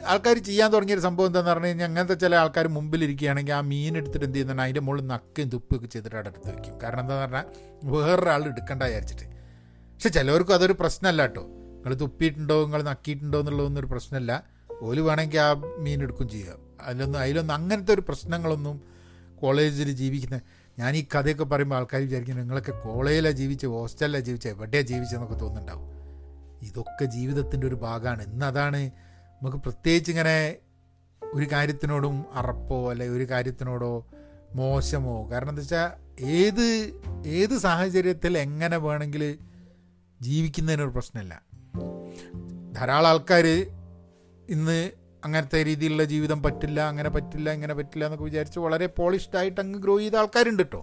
ആൾക്കാർ ചെയ്യാൻ തുടങ്ങിയൊരു സംഭവം എന്താണെന്ന് പറഞ്ഞു കഴിഞ്ഞാൽ അങ്ങനത്തെ ചില ആൾക്കാർ മുമ്പിലിരിക്കുകയാണെങ്കിൽ ആ മീൻ എടുത്തിട്ട് എന്ത് ചെയ്യുന്നുണ്ട്? അതിന്റെ മുകളിൽ നക്കയും തുപ്പൊക്കെ ചെയ്തിട്ട് അവിടെ എടുത്ത് വയ്ക്കും കാരണം എന്താണെന്ന് പറഞ്ഞാൽ വേറൊരാൾ എടുക്കണ്ട വിചാരിച്ചിട്ട്. പക്ഷെ ചിലവർക്കും അതൊരു പ്രശ്നമല്ല കേട്ടോ. നിങ്ങൾ തുപ്പിയിട്ടുണ്ടോ? നിങ്ങൾ നക്കിയിട്ടുണ്ടോ? എന്നുള്ളതൊന്നും ഒരു പ്രശ്നമല്ല. ഓൽ വേണമെങ്കിൽ ആ മീൻ എടുക്കും ചെയ്യുക അതിലൊന്നും അതിലൊന്നും അങ്ങനത്തെ ഒരു പ്രശ്നങ്ങളൊന്നും കോളേജിൽ ജീവിക്കുന്ന ഞാൻ ഈ കഥയൊക്കെ പറയുമ്പോൾ ആൾക്കാർ വിചാരിക്കുന്നത് നിങ്ങളൊക്കെ കോളേജിലാണ് ജീവിച്ച് ഹോസ്റ്റലിലാണ് ജീവിച്ച് എവിടെയാണ് ജീവിച്ചതെന്നൊക്കെ തോന്നുന്നുണ്ടാവും. ഇതൊക്കെ ജീവിതത്തിന്റെ ഒരു ഭാഗമാണ്. ഇന്നതാണ് നമുക്ക് പ്രത്യേകിച്ച് ഇങ്ങനെ ഒരു കാര്യത്തിനോടും അറപ്പോ അല്ലെ ഒരു കാര്യത്തിനോടോ മോശമോ. കാരണം എന്താ വെച്ചാൽ ഏത് ഏത് സാഹചര്യത്തിൽ എങ്ങനെ വേണമെങ്കിൽ ജീവിക്കുന്നതിനൊരു പ്രശ്നമില്ല. ധാരാളം ആൾക്കാർ ഇന്ന് അങ്ങനത്തെ രീതിയിലുള്ള ജീവിതം പറ്റില്ല അങ്ങനെ പറ്റില്ല ഇങ്ങനെ പറ്റില്ല എന്നൊക്കെ വിചാരിച്ച് വളരെ പോളിഷ്ഡ് ആയിട്ട് അങ്ങ് ഗ്രോ ചെയ്ത ആൾക്കാരുണ്ട് കേട്ടോ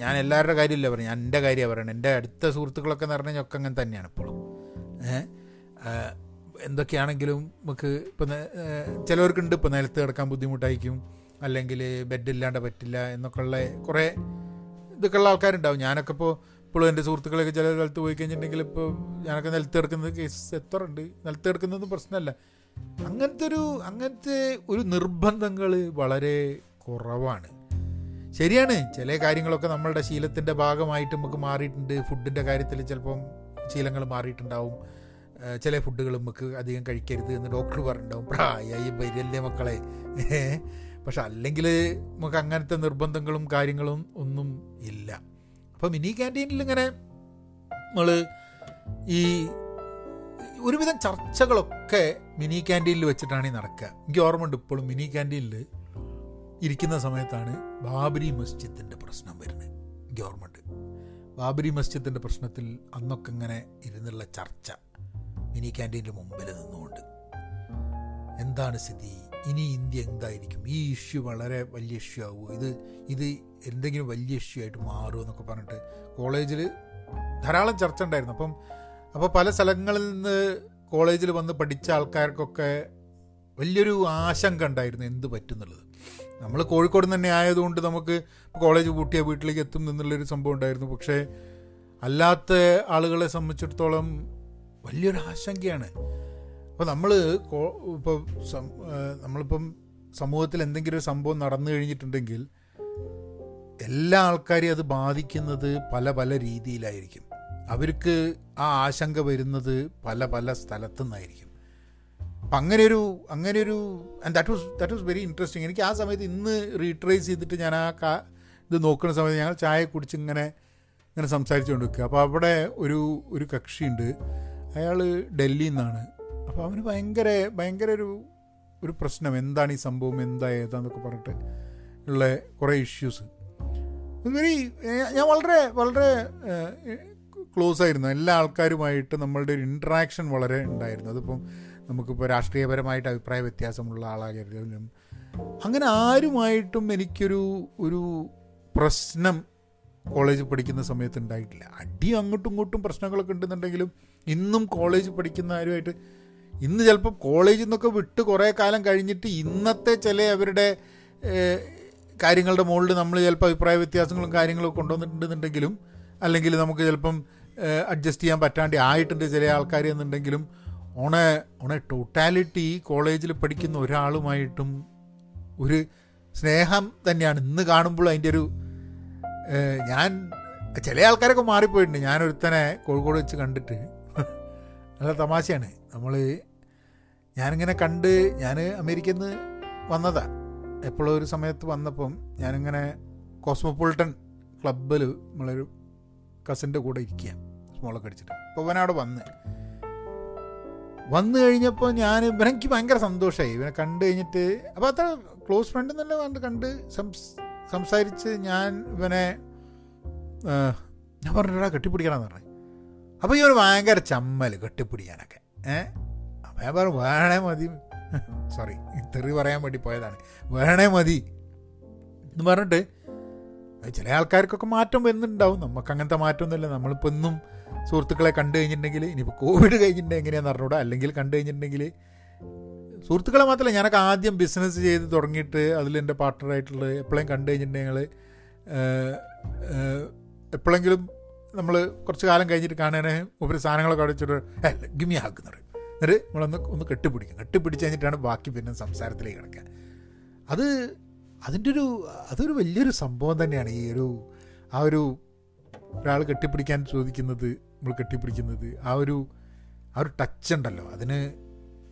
ഞാൻ എല്ലാവരുടെ കാര്യമില്ല ഞാൻ എന്റെ കാര്യമാണ് പറയുന്നത്. എന്റെ അടുത്ത സുഹൃത്തുക്കളൊക്കെ എന്ന് പറഞ്ഞാൽ ഒക്കെ അങ്ങനെ തന്നെയാണ് ഇപ്പോഴും. എന്തൊക്കെയാണെങ്കിലും നമുക്ക് ഇപ്പം ചിലവർക്കുണ്ട് ഇപ്പോൾ നിലത്ത് കിടക്കാൻ ബുദ്ധിമുട്ടായിരിക്കും അല്ലെങ്കിൽ ബെഡ് ഇല്ലാണ്ട് പറ്റില്ല എന്നൊക്കെ ഉള്ള കുറേ ഇതൊക്കെ ഉള്ള ആൾക്കാരുണ്ടാവും. ഞാനൊക്കെ ഇപ്പോൾ ഇപ്പോഴും എന്റെ സുഹൃത്തുക്കളൊക്കെ ചില സ്ഥലത്ത് പോയി കഴിഞ്ഞിട്ടുണ്ടെങ്കിൽ ഇപ്പോൾ ഞാനൊക്കെ നിലത്ത് കിടക്കുന്ന കേസ് എത്ര ഉണ്ട്? നിലത്ത് കിടക്കുന്നതൊന്നും പ്രശ്നമല്ല. അങ്ങനത്തെ ഒരു അങ്ങനത്തെ ഒരു നിർബന്ധങ്ങൾ വളരെ കുറവാണ്. ശരിയാണ് ചില കാര്യങ്ങളൊക്കെ നമ്മളുടെ ശീലത്തിന്റെ ഭാഗമായിട്ട് നമുക്ക് മാറിയിട്ടുണ്ട്. ഫുഡിന്റെ കാര്യത്തിൽ ചിലപ്പം ശീലങ്ങൾ മാറിയിട്ടുണ്ടാവും. ചില ഫുഡുകൾ നമുക്ക് അധികം കഴിക്കരുത് എന്ന് ഡോക്ടർ പറഞ്ഞിട്ടുണ്ടാവും. പ്രായമായി വരില്ലേ മക്കളെ? പക്ഷെ അല്ലെങ്കിൽ നമുക്ക് അങ്ങനത്തെ നിർബന്ധങ്ങളും കാര്യങ്ങളും ഒന്നും ഇല്ല. അപ്പം മിനി ക്യാന്റീനിൽ ഇങ്ങനെ നമ്മൾ ഈ ഒരുവിധം ചർച്ചകളൊക്കെ മിനി ക്യാന്റീനിൽ വെച്ചിട്ടാണ് ഈ നടക്കുക. എനിക്ക് ഓർമ്മയുണ്ട് ഇപ്പോഴും മിനി ക്യാന്റീനിൽ ഇരിക്കുന്ന സമയത്താണ് ബാബരി മസ്ജിദിന്റെ പ്രശ്നം വരുന്നത്. എനിക്ക് ഓർമ്മയുണ്ട്. ബാബരി മസ്ജിദിന്റെ പ്രശ്നത്തിൽ അന്നൊക്കെ ഇങ്ങനെ ഇരുന്നുള്ള ചർച്ച മിനി ക്യാന്റീന്റെ മുമ്പിൽ നിന്നുകൊണ്ട്. എന്താണ് സ്ഥിതി? ഇനി ഇന്ത്യ എന്തായിരിക്കും? ഈ ഇഷ്യൂ വളരെ വലിയ ഇഷ്യൂ ആവുമോ? ഇത് ഇത് എന്തെങ്കിലും വലിയ ഇഷ്യൂ ആയിട്ട് മാറുമോ എന്നൊക്കെ പറഞ്ഞിട്ട് കോളേജിൽ ധാരാളം ചർച്ച ഉണ്ടായിരുന്നു. അപ്പം അപ്പോൾ പല സ്ഥലങ്ങളിൽ നിന്ന് കോളേജിൽ വന്ന് പഠിച്ച ആൾക്കാർക്കൊക്കെ വലിയൊരു ആശങ്ക ഉണ്ടായിരുന്നു എന്ത് പറ്റും എന്നുള്ളത് നമ്മൾ കോഴിക്കോട് തന്നെ ആയതുകൊണ്ട് നമുക്ക് കോളേജ് പൂട്ടിയ വീട്ടിലേക്ക് എത്തും എന്നുള്ളൊരു സംഭവം ഉണ്ടായിരുന്നു. പക്ഷേ അല്ലാത്ത ആളുകളെ സംബന്ധിച്ചിടത്തോളം വലിയൊരു ആശങ്കയാണ്. അപ്പോൾ നമ്മൾ ഇപ്പോൾ നമ്മളിപ്പം സമൂഹത്തിൽ എന്തെങ്കിലും ഒരു സംഭവം നടന്നു കഴിഞ്ഞിട്ടുണ്ടെങ്കിൽ എല്ലാ ആൾക്കാരെയും അത് ബാധിക്കുന്നത് പല പല രീതിയിലായിരിക്കും. അവർക്ക് ആ ആശങ്ക വരുന്നത് പല പല സ്ഥലത്തു നിന്നായിരിക്കും അപ്പം അങ്ങനെയൊരു അങ്ങനെയൊരു and that was that was very interesting എനിക്ക് ആ സമയത്ത് ഇന്ന് റീട്രേസ് ചെയ്തിട്ട് ഞാൻ ആ കാ ഇത് നോക്കുന്ന സമയത്ത് ഞങ്ങൾ ചായ കുടിച്ച് ഇങ്ങനെ ഇങ്ങനെ സംസാരിച്ചുകൊണ്ട് നിൽക്കുക. അപ്പോൾ അവിടെ ഒരു ഒരു കക്ഷിയുണ്ട്. അയാൾ ഡൽഹിയിൽ നിന്നാണ് അപ്പോൾ അവന് ഭയങ്കര ഭയങ്കര ഒരു ഒരു പ്രശ്നം. എന്താണ് ഈ സംഭവം? എന്താ ഏതാന്നൊക്കെ പറഞ്ഞിട്ട് ഉള്ള കുറേ ഇഷ്യൂസ് വെരി ഞാൻ വളരെ വളരെ ക്ലോസ് ആയിരുന്നു. എല്ലാ ആൾക്കാരുമായിട്ട് നമ്മളുടെ ഒരു ഇൻട്രാക്ഷൻ വളരെ ഉണ്ടായിരുന്നു. അതിപ്പം നമുക്കിപ്പോൾ രാഷ്ട്രീയപരമായിട്ട് അഭിപ്രായ വ്യത്യാസമുള്ള ആളാകരുതും അങ്ങനെ ആരുമായിട്ടും എനിക്കൊരു ഒരു പ്രശ്നം കോളേജ് പഠിക്കുന്ന സമയത്ത് ഉണ്ടായിട്ടില്ല. അടിയും അങ്ങോട്ടും ഇങ്ങോട്ടും പ്രശ്നങ്ങളൊക്കെ ഉണ്ടെന്നുണ്ടെങ്കിലും ഇന്നും കോളേജ് പഠിക്കുന്ന ആരുമായിട്ട് ഇന്ന് ചിലപ്പോൾ കോളേജിൽ നിന്നൊക്കെ വിട്ട് കുറേ കാലം കഴിഞ്ഞിട്ട് ഇന്നത്തെ ചില അവരുടെ കാര്യങ്ങളുടെ മുകളിൽ നമ്മൾ ചിലപ്പോൾ അഭിപ്രായ വ്യത്യാസങ്ങളും കാര്യങ്ങളും കൊണ്ടുവന്നിട്ടുണ്ടെന്നുണ്ടെങ്കിലും അല്ലെങ്കിൽ നമുക്ക് ചിലപ്പം അഡ്ജസ്റ്റ് ചെയ്യാൻ പറ്റാണ്ട് ആയിട്ടുണ്ട് ചില ആൾക്കാർ എന്നുണ്ടെങ്കിലും ഓണ ഓണ ടോട്ടാലിറ്റി കോളേജിൽ പഠിക്കുന്ന ഒരാളുമായിട്ടും ഒരു സ്നേഹം തന്നെയാണ്. ഇന്ന് കാണുമ്പോൾ അതിന്റെ ഒരു ഞാൻ ചില ആൾക്കാരൊക്കെ മാറിപ്പോയിട്ടുണ്ട്. ഞാനൊരുത്തനെ കോഴിക്കോട് വെച്ച് കണ്ടിട്ട്. നല്ല തമാശയാണ്. നമ്മൾ ഞാനിങ്ങനെ കണ്ട് ഞാൻ അമേരിക്കയിൽ നിന്ന് വന്നതാണ് എപ്പോഴും ഒരു സമയത്ത് വന്നപ്പം ഞാനിങ്ങനെ കോസ്മോപൊളിറ്റൻ ക്ലബിൽ നമ്മളൊരു കസിന്റെ കൂടെ ഇരിക്കുക സ്മോളൊക്കെ അടിച്ചിട്ട്. അപ്പോൾ ഇവനവിടെ വന്ന്. വന്നു കഴിഞ്ഞപ്പോൾ ഞാൻ ഇവനെനിക്ക് ഭയങ്കര സന്തോഷമായി ഇവനെ കണ്ടു കഴിഞ്ഞിട്ട് അപ്പോൾ അത്ര ക്ലോസ് ഫ്രണ്ട് എന്നല്ല കണ്ട് കണ്ട് സംസാരിച്ച് ഞാൻ ഇവനെ ഞാൻ പറഞ്ഞിട്ടാ കെട്ടിപ്പിടിക്കണമെന്ന് പറഞ്ഞു. അപ്പോൾ ഇവന് ഭയങ്കര ചമ്മൽ കെട്ടിപ്പിടിക്കാനൊക്കെ. ഏഹ് അപ്പോൾ ഞാൻ പറഞ്ഞു വേണേ മതി. *laughs* സോറി തെറി പറയാൻ വേണ്ടി പോയതാണ്. വേണേ മതി. എന്ന് പറഞ്ഞിട്ട് ചില ആൾക്കാർക്കൊക്കെ മാറ്റം വരുന്നുണ്ടാവും. നമുക്ക് അങ്ങനത്തെ മാറ്റമൊന്നുമില്ല. നമ്മളിപ്പോൾ ഇന്നും സുഹൃത്തുക്കളെ കണ്ടു കഴിഞ്ഞിട്ടുണ്ടെങ്കിൽ ഇനിയിപ്പോൾ കോവിഡ് കഴിഞ്ഞിട്ടുണ്ടെങ്കിൽ എങ്ങനെയാണെന്ന് അറിഞ്ഞൂടാ. അല്ലെങ്കിൽ കണ്ടു കഴിഞ്ഞിട്ടുണ്ടെങ്കിൽ സുഹൃത്തുക്കളെ മാത്രമല്ല ഞാനൊക്കെ ആദ്യം ബിസിനസ് ചെയ്ത് തുടങ്ങിയിട്ട് അതിൽ എന്റെ പാർട്ട്ണറായിട്ടുള്ളത് എപ്പോഴും കണ്ടു കഴിഞ്ഞിട്ടുണ്ടെങ്കിൽ എപ്പോഴെങ്കിലും നമ്മൾ കുറച്ച് കാലം കഴിഞ്ഞിട്ട് കാണാനേ ഒരു സാധനങ്ങളൊക്കെ അടിച്ചിട്ട് ഗിമി ആക്കുന്നത് എന്നിട്ട് നമ്മളൊന്ന് ഒന്ന് കെട്ടിപ്പിടിക്കും. കെട്ടിപ്പിടിച്ച് കഴിഞ്ഞിട്ടാണ് ബാക്കി പിന്നെ സംസാരത്തിലേക്ക് കിടക്കുക. അത് അതിന്റെ ഒരു അതൊരു വലിയൊരു സംഭവം തന്നെയാണ് ഈ ഒരു ആ ഒരു ഒരാൾ കെട്ടിപ്പിടിക്കാൻ ചോദിക്കുന്നത് നമ്മൾ കെട്ടിപ്പിടിക്കുന്നത് ആ ഒരു ആ ഒരു ടച്ച് ഉണ്ടല്ലോ. അതിന്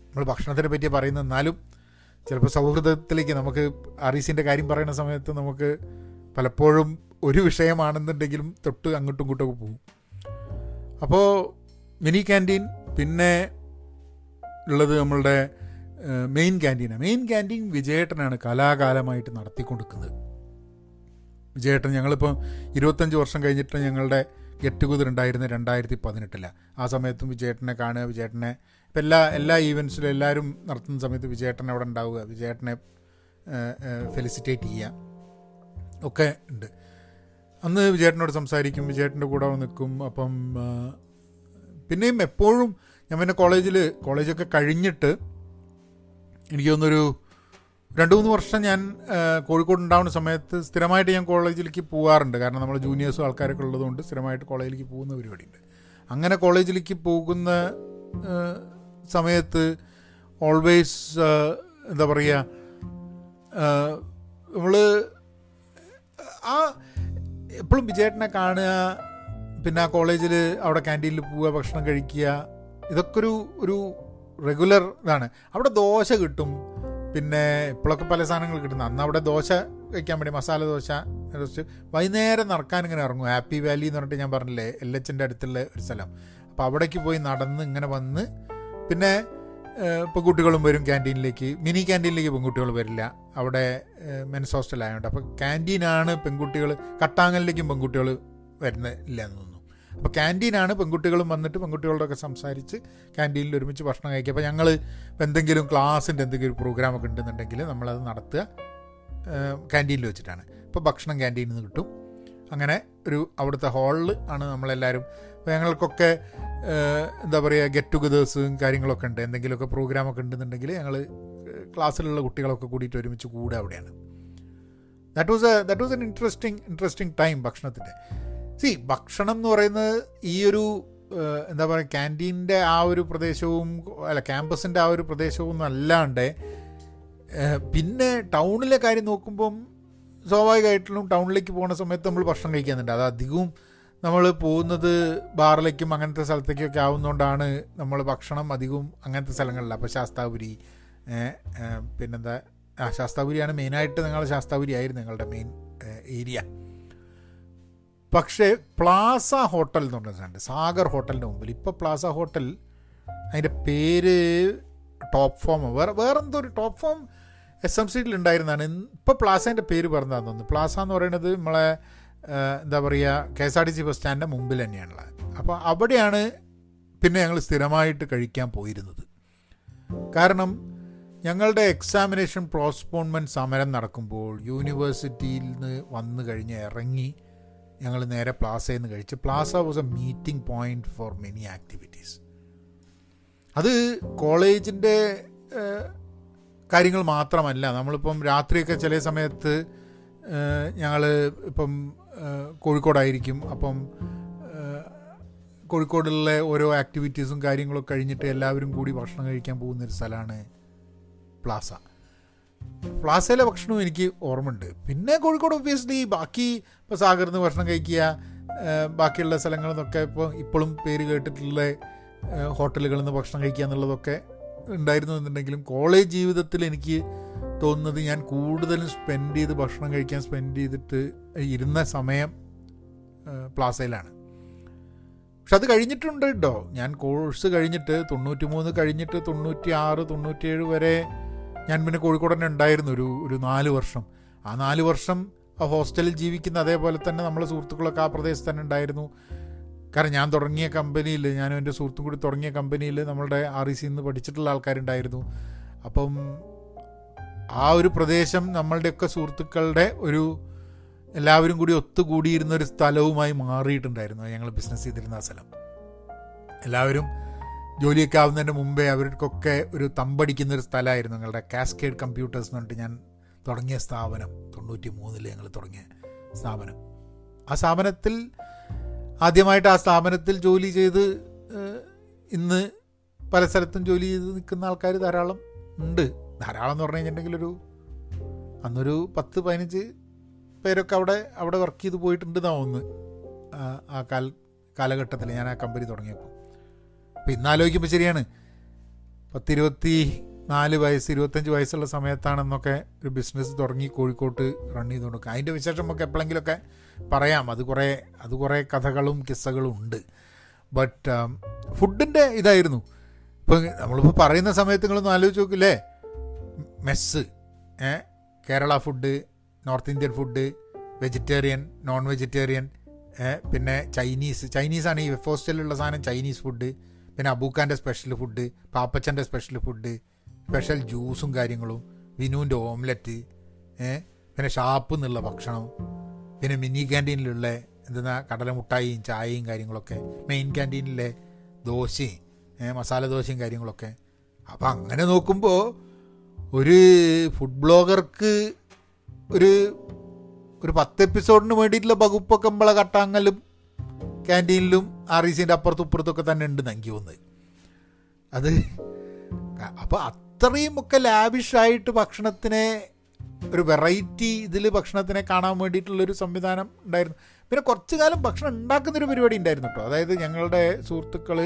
നമ്മൾ ഭക്ഷണത്തിനെ പറ്റി പറയുന്ന എന്നാലും ചിലപ്പോൾ സൗഹൃദത്തിലേക്ക് നമുക്ക് ആറീസിന്റെ കാര്യം പറയുന്ന സമയത്ത് നമുക്ക് പലപ്പോഴും ഒരു വിഷയമാണെന്നുണ്ടെങ്കിലും തൊട്ട് അങ്ങോട്ടും ഇങ്ങോട്ടൊക്കെ പോകും. അപ്പോൾ മിനി ക്യാന്റീൻ പിന്നെ ഉള്ളത് നമ്മളുടെ മെയിൻ ക്യാന്റീനാണ് മെയിൻ ക്യാന്റീൻ വിജയേട്ടനാണ് കലാകാലമായിട്ട് നടത്തിക്കൊടുക്കുന്നത്. വിജയേട്ടൻ ഞങ്ങളിപ്പോൾ ഇരുപത്തഞ്ച് വർഷം കഴിഞ്ഞിട്ട് ഞങ്ങളുടെ ഗെറ്റ് ടുഗദർ ഉണ്ടായിരുന്ന രണ്ടായിരത്തി പതിനെട്ടിലാണ് ആ സമയത്തും വിജയേട്ടനെ കാണുക വിജയേട്ടനെ ഇപ്പം എല്ലാ എല്ലാ ഈവൻസിലും എല്ലാവരും നടത്തുന്ന സമയത്ത് വിജയേട്ടൻ അവിടെ ഉണ്ടാവുക വിജയേട്ടനെ ഫെലിസിറ്റേറ്റ് ചെയ്യുക ഒക്കെ ഉണ്ട്. അന്ന് വിജയേട്ടനോട് സംസാരിക്കും വിജയേട്ടന്റെ കൂടെ നിൽക്കും അപ്പം പിന്നെയും എപ്പോഴും ഞാൻ പിന്നെ കോളേജിൽ കോളേജൊക്കെ കഴിഞ്ഞിട്ട് എനിക്ക് തോന്നുന്നൊരു രണ്ട് മൂന്ന് വർഷം ഞാൻ കോഴിക്കോട് ഉണ്ടാവുന്ന സമയത്ത് സ്ഥിരമായിട്ട് ഞാൻ കോളേജിലേക്ക് പോകാറുണ്ട്. കാരണം നമ്മൾ ജൂനിയേഴ്സും ആൾക്കാരൊക്കെ ഉള്ളതുകൊണ്ട് സ്ഥിരമായിട്ട് കോളേജിലേക്ക് പോകുന്ന പരിപാടിയുണ്ട്. അങ്ങനെ കോളേജിലേക്ക് പോകുന്ന സമയത്ത് ഓൾവേസ് എന്താ പറയുക നമ്മൾ ആ എപ്പോഴും വിജയേട്ടനെ കാണുക പിന്നെ ആ കോളേജിൽ അവിടെ ക്യാന്റീനിൽ പോവുക ഭക്ഷണം കഴിക്കുക ഇതൊക്കെ ഒരു ഒരു റെഗുലർ ഇതാണ്. അവിടെ ദോശ കിട്ടും. പിന്നെ ഇപ്പോഴൊക്കെ പല സാധനങ്ങൾ കിട്ടുന്ന. അന്ന് അവിടെ ദോശ കഴിക്കാൻ വേണ്ടി മസാല ദോശ വൈകുന്നേരം നടക്കാൻ ഇങ്ങനെ ഇറങ്ങും. ഹാപ്പി വാലി എന്ന് പറഞ്ഞിട്ട് ഞാൻ പറഞ്ഞില്ലേ എൽ എച്ചിന്റെ അടുത്തുള്ള ഒരു സ്ഥലം. അപ്പോൾ അവിടേക്ക് പോയി നടന്ന് ഇങ്ങനെ വന്ന് പിന്നെ പെൺകുട്ടികളും വരും ക്യാന്റീനിലേക്ക് മിനി ക്യാന്റീനിലേക്ക് പെൺകുട്ടികൾ വരില്ല. അവിടെ മെൻസ് ഹോസ്റ്റൽ ആയതുകൊണ്ട് അപ്പോൾ ക്യാന്റീനാണ് പെൺകുട്ടികൾ കട്ടാങ്ങലിലേക്കും പെൺകുട്ടികൾ വരുന്നില്ല എന്ന് അപ്പോൾ ക്യാന്റീനാണ് പെൺകുട്ടികളും വന്നിട്ട് പെൺകുട്ടികളോടൊക്കെ സംസാരിച്ച് ക്യാന്റീനിൽ ഒരുമിച്ച് ഭക്ഷണം കഴിക്കുക. അപ്പോൾ ഞങ്ങൾ എന്തെങ്കിലും ക്ലാസ്സിന്റെ എന്തെങ്കിലും പ്രോഗ്രാമൊക്കെ ഉണ്ടെന്നുണ്ടെങ്കിൽ നമ്മളത് നടത്തുക. ക്യാന്റീനിൽ വെച്ചിട്ടാണ്. അപ്പോൾ ഭക്ഷണം ക്യാന്റീനിൽ നിന്ന് കിട്ടും. അങ്ങനെ ഒരു അവിടുത്തെ ഹാളിൽ ആണ് നമ്മളെല്ലാവരും അപ്പോൾ ഞങ്ങൾക്കൊക്കെ എന്താ പറയുക ഗെറ്റ് ടുഗദേഴ്സും കാര്യങ്ങളൊക്കെ ഉണ്ട്. എന്തെങ്കിലുമൊക്കെ പ്രോഗ്രാമൊക്കെ ഉണ്ടെന്നുണ്ടെങ്കിൽ ഞങ്ങൾ ക്ലാസ്സിലുള്ള കുട്ടികളൊക്കെ കൂടിയിട്ട് ഒരുമിച്ച് കൂടുക അവിടെയാണ്. That was that was an interesting interesting time ഭക്ഷണത്തിന്റെ സി ഭക്ഷണം എന്ന് പറയുന്നത് ഈ ഒരു എന്താ പറയുക ക്യാന്റീന്റെ ആ ഒരു പ്രദേശവും അല്ല ക്യാമ്പസിന്റെ ആ ഒരു പ്രദേശവും അല്ലാണ്ട് പിന്നെ ടൗണിലെ കാര്യം നോക്കുമ്പം സ്വാഭാവികമായിട്ടും ടൗണിലേക്ക് പോകുന്ന സമയത്ത് നമ്മൾ ഭക്ഷണം കഴിക്കുന്നുണ്ട് അത് അധികവും നമ്മൾ പോകുന്നത് ബാറിലേക്കും അങ്ങനത്തെ സ്ഥലത്തേക്കൊക്കെ ആവുന്നതുകൊണ്ടാണ് നമ്മൾ ഭക്ഷണം അധികവും അങ്ങനത്തെ സ്ഥലങ്ങളിൽ അപ്പോൾ ശാസ്താപുരി പിന്നെന്താ ആ ശാസ്താപുരിയാണ് മെയിനായിട്ട് നിങ്ങൾ ശാസ്താപുരി ആയിരുന്നു നിങ്ങളുടെ മെയിൻ ഏരിയ പക്ഷേ പ്ലാസ ഹോട്ടൽ എന്ന് പറഞ്ഞ സാധനം സാഗർ ഹോട്ടലിന്റെ മുമ്പിൽ. ഇപ്പോൾ പ്ലാസ ഹോട്ടൽ അതിന്റെ പേര് ടോപ്പ് ഫോം. വേറെ വേറെ എന്തോ ഒരു ടോപ്പ് ഫോം എസ് എം സിയിൽ ഉണ്ടായിരുന്നതാണ് ഇപ്പോൾ പ്ലാസേന്റെ പേര് പറഞ്ഞതാന്ന് തോന്നുന്നു. പ്ലാസ എന്ന് പറയുന്നത് നമ്മളെ എന്താ പറയുക K S R T C bus സ്റ്റാൻഡിന്റെ മുമ്പിൽ തന്നെയാണുള്ളത്. അപ്പോൾ അവിടെയാണ് പിന്നെ ഞങ്ങൾ സ്ഥിരമായിട്ട് കഴിക്കാൻ പോയിരുന്നത്. കാരണം ഞങ്ങളുടെ എക്സാമിനേഷൻ പോസ്റ്റ്പോൺമെന്റ് സമരം നടക്കുമ്പോൾ യൂണിവേഴ്സിറ്റിയിൽ നിന്ന് വന്നു കഴിഞ്ഞ് ഇറങ്ങി ഞങ്ങൾ നേരെ പ്ലാസയിൽ നിന്ന് കഴിച്ച് plaza was a meeting point for many activities അത് കോളേജിന്റെ കാര്യങ്ങൾ മാത്രമല്ല. നമ്മളിപ്പം രാത്രിയൊക്കെ ചില സമയത്ത് ഞങ്ങൾ ഇപ്പം കോഴിക്കോടായിരിക്കും. അപ്പം കോഴിക്കോടുള്ള ഓരോ ആക്ടിവിറ്റീസും കാര്യങ്ങളൊക്കെ കഴിഞ്ഞിട്ട് എല്ലാവരും കൂടി ഭക്ഷണം കഴിക്കാൻ പോകുന്നൊരു സ്ഥലമാണ് പ്ലാസ. പ്ലാസയിലെ ഭക്ഷണവും എനിക്ക് ഓർമ്മയുണ്ട്. പിന്നെ കോഴിക്കോട് ഒബ്വിയസ്ലി ബാക്കി ഇപ്പോൾ സാഗറിന്ന് ഭക്ഷണം കഴിക്കുക ബാക്കിയുള്ള സ്ഥലങ്ങളിൽ നിന്നൊക്കെ ഇപ്പോൾ ഇപ്പോഴും പേര് കേട്ടിട്ടുള്ള ഹോട്ടലുകളിൽ നിന്ന് ഭക്ഷണം കഴിക്കുക എന്നുള്ളതൊക്കെ ഉണ്ടായിരുന്നു എന്നുണ്ടെങ്കിലും കോളേജ് ജീവിതത്തിൽ എനിക്ക് തോന്നുന്നത് ഞാൻ കൂടുതലും സ്പെൻഡ് ചെയ്ത് ഭക്ഷണം കഴിക്കാൻ സ്പെൻഡ് ചെയ്തിട്ട് ഇരുന്ന സമയം പ്ലാസയിലാണ് പക്ഷെ അത് കഴിഞ്ഞിട്ടുണ്ട് കേട്ടോ ഞാൻ കോഴ്സ് കഴിഞ്ഞിട്ട് തൊണ്ണൂറ്റി മൂന്ന് കഴിഞ്ഞിട്ട് തൊണ്ണൂറ്റി ആറ് തൊണ്ണൂറ്റിയേഴ് വരെ ഞാൻ പിന്നെ കോഴിക്കോട് തന്നെ ഉണ്ടായിരുന്നു ഒരു ഒരു നാല് വർഷം. ആ നാല് വർഷം ആ ഹോസ്റ്റലിൽ ജീവിക്കുന്ന അതേപോലെ തന്നെ നമ്മളെ സുഹൃത്തുക്കളൊക്കെ ആ പ്രദേശത്ത് തന്നെ ഉണ്ടായിരുന്നു. കാരണം ഞാൻ തുടങ്ങിയ കമ്പനിയിൽ ഞാനും എന്റെ സുഹൃത്തും കൂടി തുടങ്ങിയ കമ്പനിയിൽ നമ്മളുടെ ആർ ഇ സിയിൽ നിന്ന് പഠിച്ചിട്ടുള്ള ആൾക്കാരുണ്ടായിരുന്നു. അപ്പം ആ ഒരു പ്രദേശം നമ്മളുടെയൊക്കെ സുഹൃത്തുക്കളുടെ ഒരു എല്ലാവരും കൂടി ഒത്തുകൂടിയിരുന്ന ഒരു സ്ഥലവുമായി മാറിയിട്ടുണ്ടായിരുന്നു ഞങ്ങൾ ബിസിനസ് ചെയ്തിരുന്ന ആ സ്ഥലം. എല്ലാവരും ജോലിയൊക്കെ ആവുന്നതിന് മുമ്പേ അവർക്കൊക്കെ ഒരു തമ്പടിക്കുന്ന ഒരു സ്ഥലമായിരുന്നു. ഞങ്ങളുടെ കാസ്കേഡ് കമ്പ്യൂട്ടേഴ്സ് എന്ന് പറഞ്ഞിട്ട് ഞാൻ തുടങ്ങിയ സ്ഥാപനം തൊണ്ണൂറ്റി മൂന്നിൽ ഞങ്ങൾ തുടങ്ങിയ സ്ഥാപനം. ആ സ്ഥാപനത്തിൽ ആദ്യമായിട്ട് ആ സ്ഥാപനത്തിൽ ജോലി ചെയ്ത് ഇന്ന് പല സ്ഥലത്തും ജോലി ചെയ്ത് നിൽക്കുന്ന ആൾക്കാർ ധാരാളം ഉണ്ട്. ധാരാളം എന്ന് പറഞ്ഞു കഴിഞ്ഞിട്ടുണ്ടെങ്കിൽ ഒരു അന്നൊരു പത്ത് പതിനഞ്ച് പേരൊക്കെ അവിടെ അവിടെ വർക്ക് ചെയ്ത് പോയിട്ടുണ്ട് തോന്നുന്നു ആ കാല കാലഘട്ടത്തിൽ ഞാൻ ആ കമ്പനി തുടങ്ങിയപ്പോൾ അപ്പോൾ ഇന്നാലോചിക്കുമ്പോൾ ശരിയാണ്. പത്തിരുപത്തി നാല് വയസ്സ് ഇരുപത്തഞ്ച് വയസ്സുള്ള സമയത്താണെന്നൊക്കെ ഒരു ബിസിനസ് തുടങ്ങി കോഴിക്കോട്ട് റൺ ചെയ്ത് കൊടുക്കുക അതിന്റെ വിശേഷം നമുക്ക് എപ്പോഴെങ്കിലുമൊക്കെ പറയാം. അത് കുറേ അത് കുറേ കഥകളും കിസ്സകളും ഉണ്ട്. ബട്ട് ഫുഡിന്റെ ഇതായിരുന്നു. ഇപ്പം നമ്മളിപ്പോൾ പറയുന്ന സമയത്ത് നിങ്ങളൊന്ന് ആലോചിച്ച് നോക്കില്ലേ? Mess Kerala food North Indian food vegetarian non vegetarian പിന്നെ ചൈനീസ് ചൈനീസാണ് ഈ വെഫ് ഹോസ്റ്റലിലുള്ള സാധനം ചൈനീസ് ഫുഡ് പിന്നെ അബൂക്കാന്റെ സ്പെഷ്യൽ ഫുഡ് പാപ്പച്ചന്റെ സ്പെഷ്യൽ ഫുഡ് സ്പെഷ്യൽ ജ്യൂസും കാര്യങ്ങളും വിനുവിന്റെ ഓംലെറ്റ് പിന്നെ ഷാപ്പ് എന്നുള്ള ഭക്ഷണം പിന്നെ മിനി ക്യാന്റീനിലുള്ള എന്തെന്നാ കടലമുട്ടായിയും ചായയും കാര്യങ്ങളൊക്കെ മെയിൻ ക്യാന്റീനിലെ ദോശയും മസാല ദോശയും കാര്യങ്ങളൊക്കെ. അപ്പം അങ്ങനെ നോക്കുമ്പോൾ ഒരു ഫുഡ് ബ്ലോഗർക്ക് ഒരു ഒരു പത്ത് എപ്പിസോഡിന് വേണ്ടിയിട്ടുള്ള വകുപ്പൊക്കെ നമ്മളെ കട്ടാങ്ങലും ക്യാന്റീനിലും ആർ ഇ സിന്റെ അപ്പുറത്തും ഇപ്പുറത്തൊക്കെ തന്നെ ഉണ്ട് നങ്കി വന്ന് അത് അപ്പോൾ അത്രയും ഒക്കെ ലാവിഷായിട്ട് ഭക്ഷണത്തിനെ ഒരു വെറൈറ്റി ഇതിൽ ഭക്ഷണത്തിനെ കാണാൻ വേണ്ടിയിട്ടുള്ളൊരു സംവിധാനം ഉണ്ടായിരുന്നു. പിന്നെ കുറച്ച് കാലം ഭക്ഷണം ഉണ്ടാക്കുന്നൊരു പരിപാടി ഉണ്ടായിരുന്നു കേട്ടോ. അതായത് ഞങ്ങളുടെ സുഹൃത്തുക്കൾ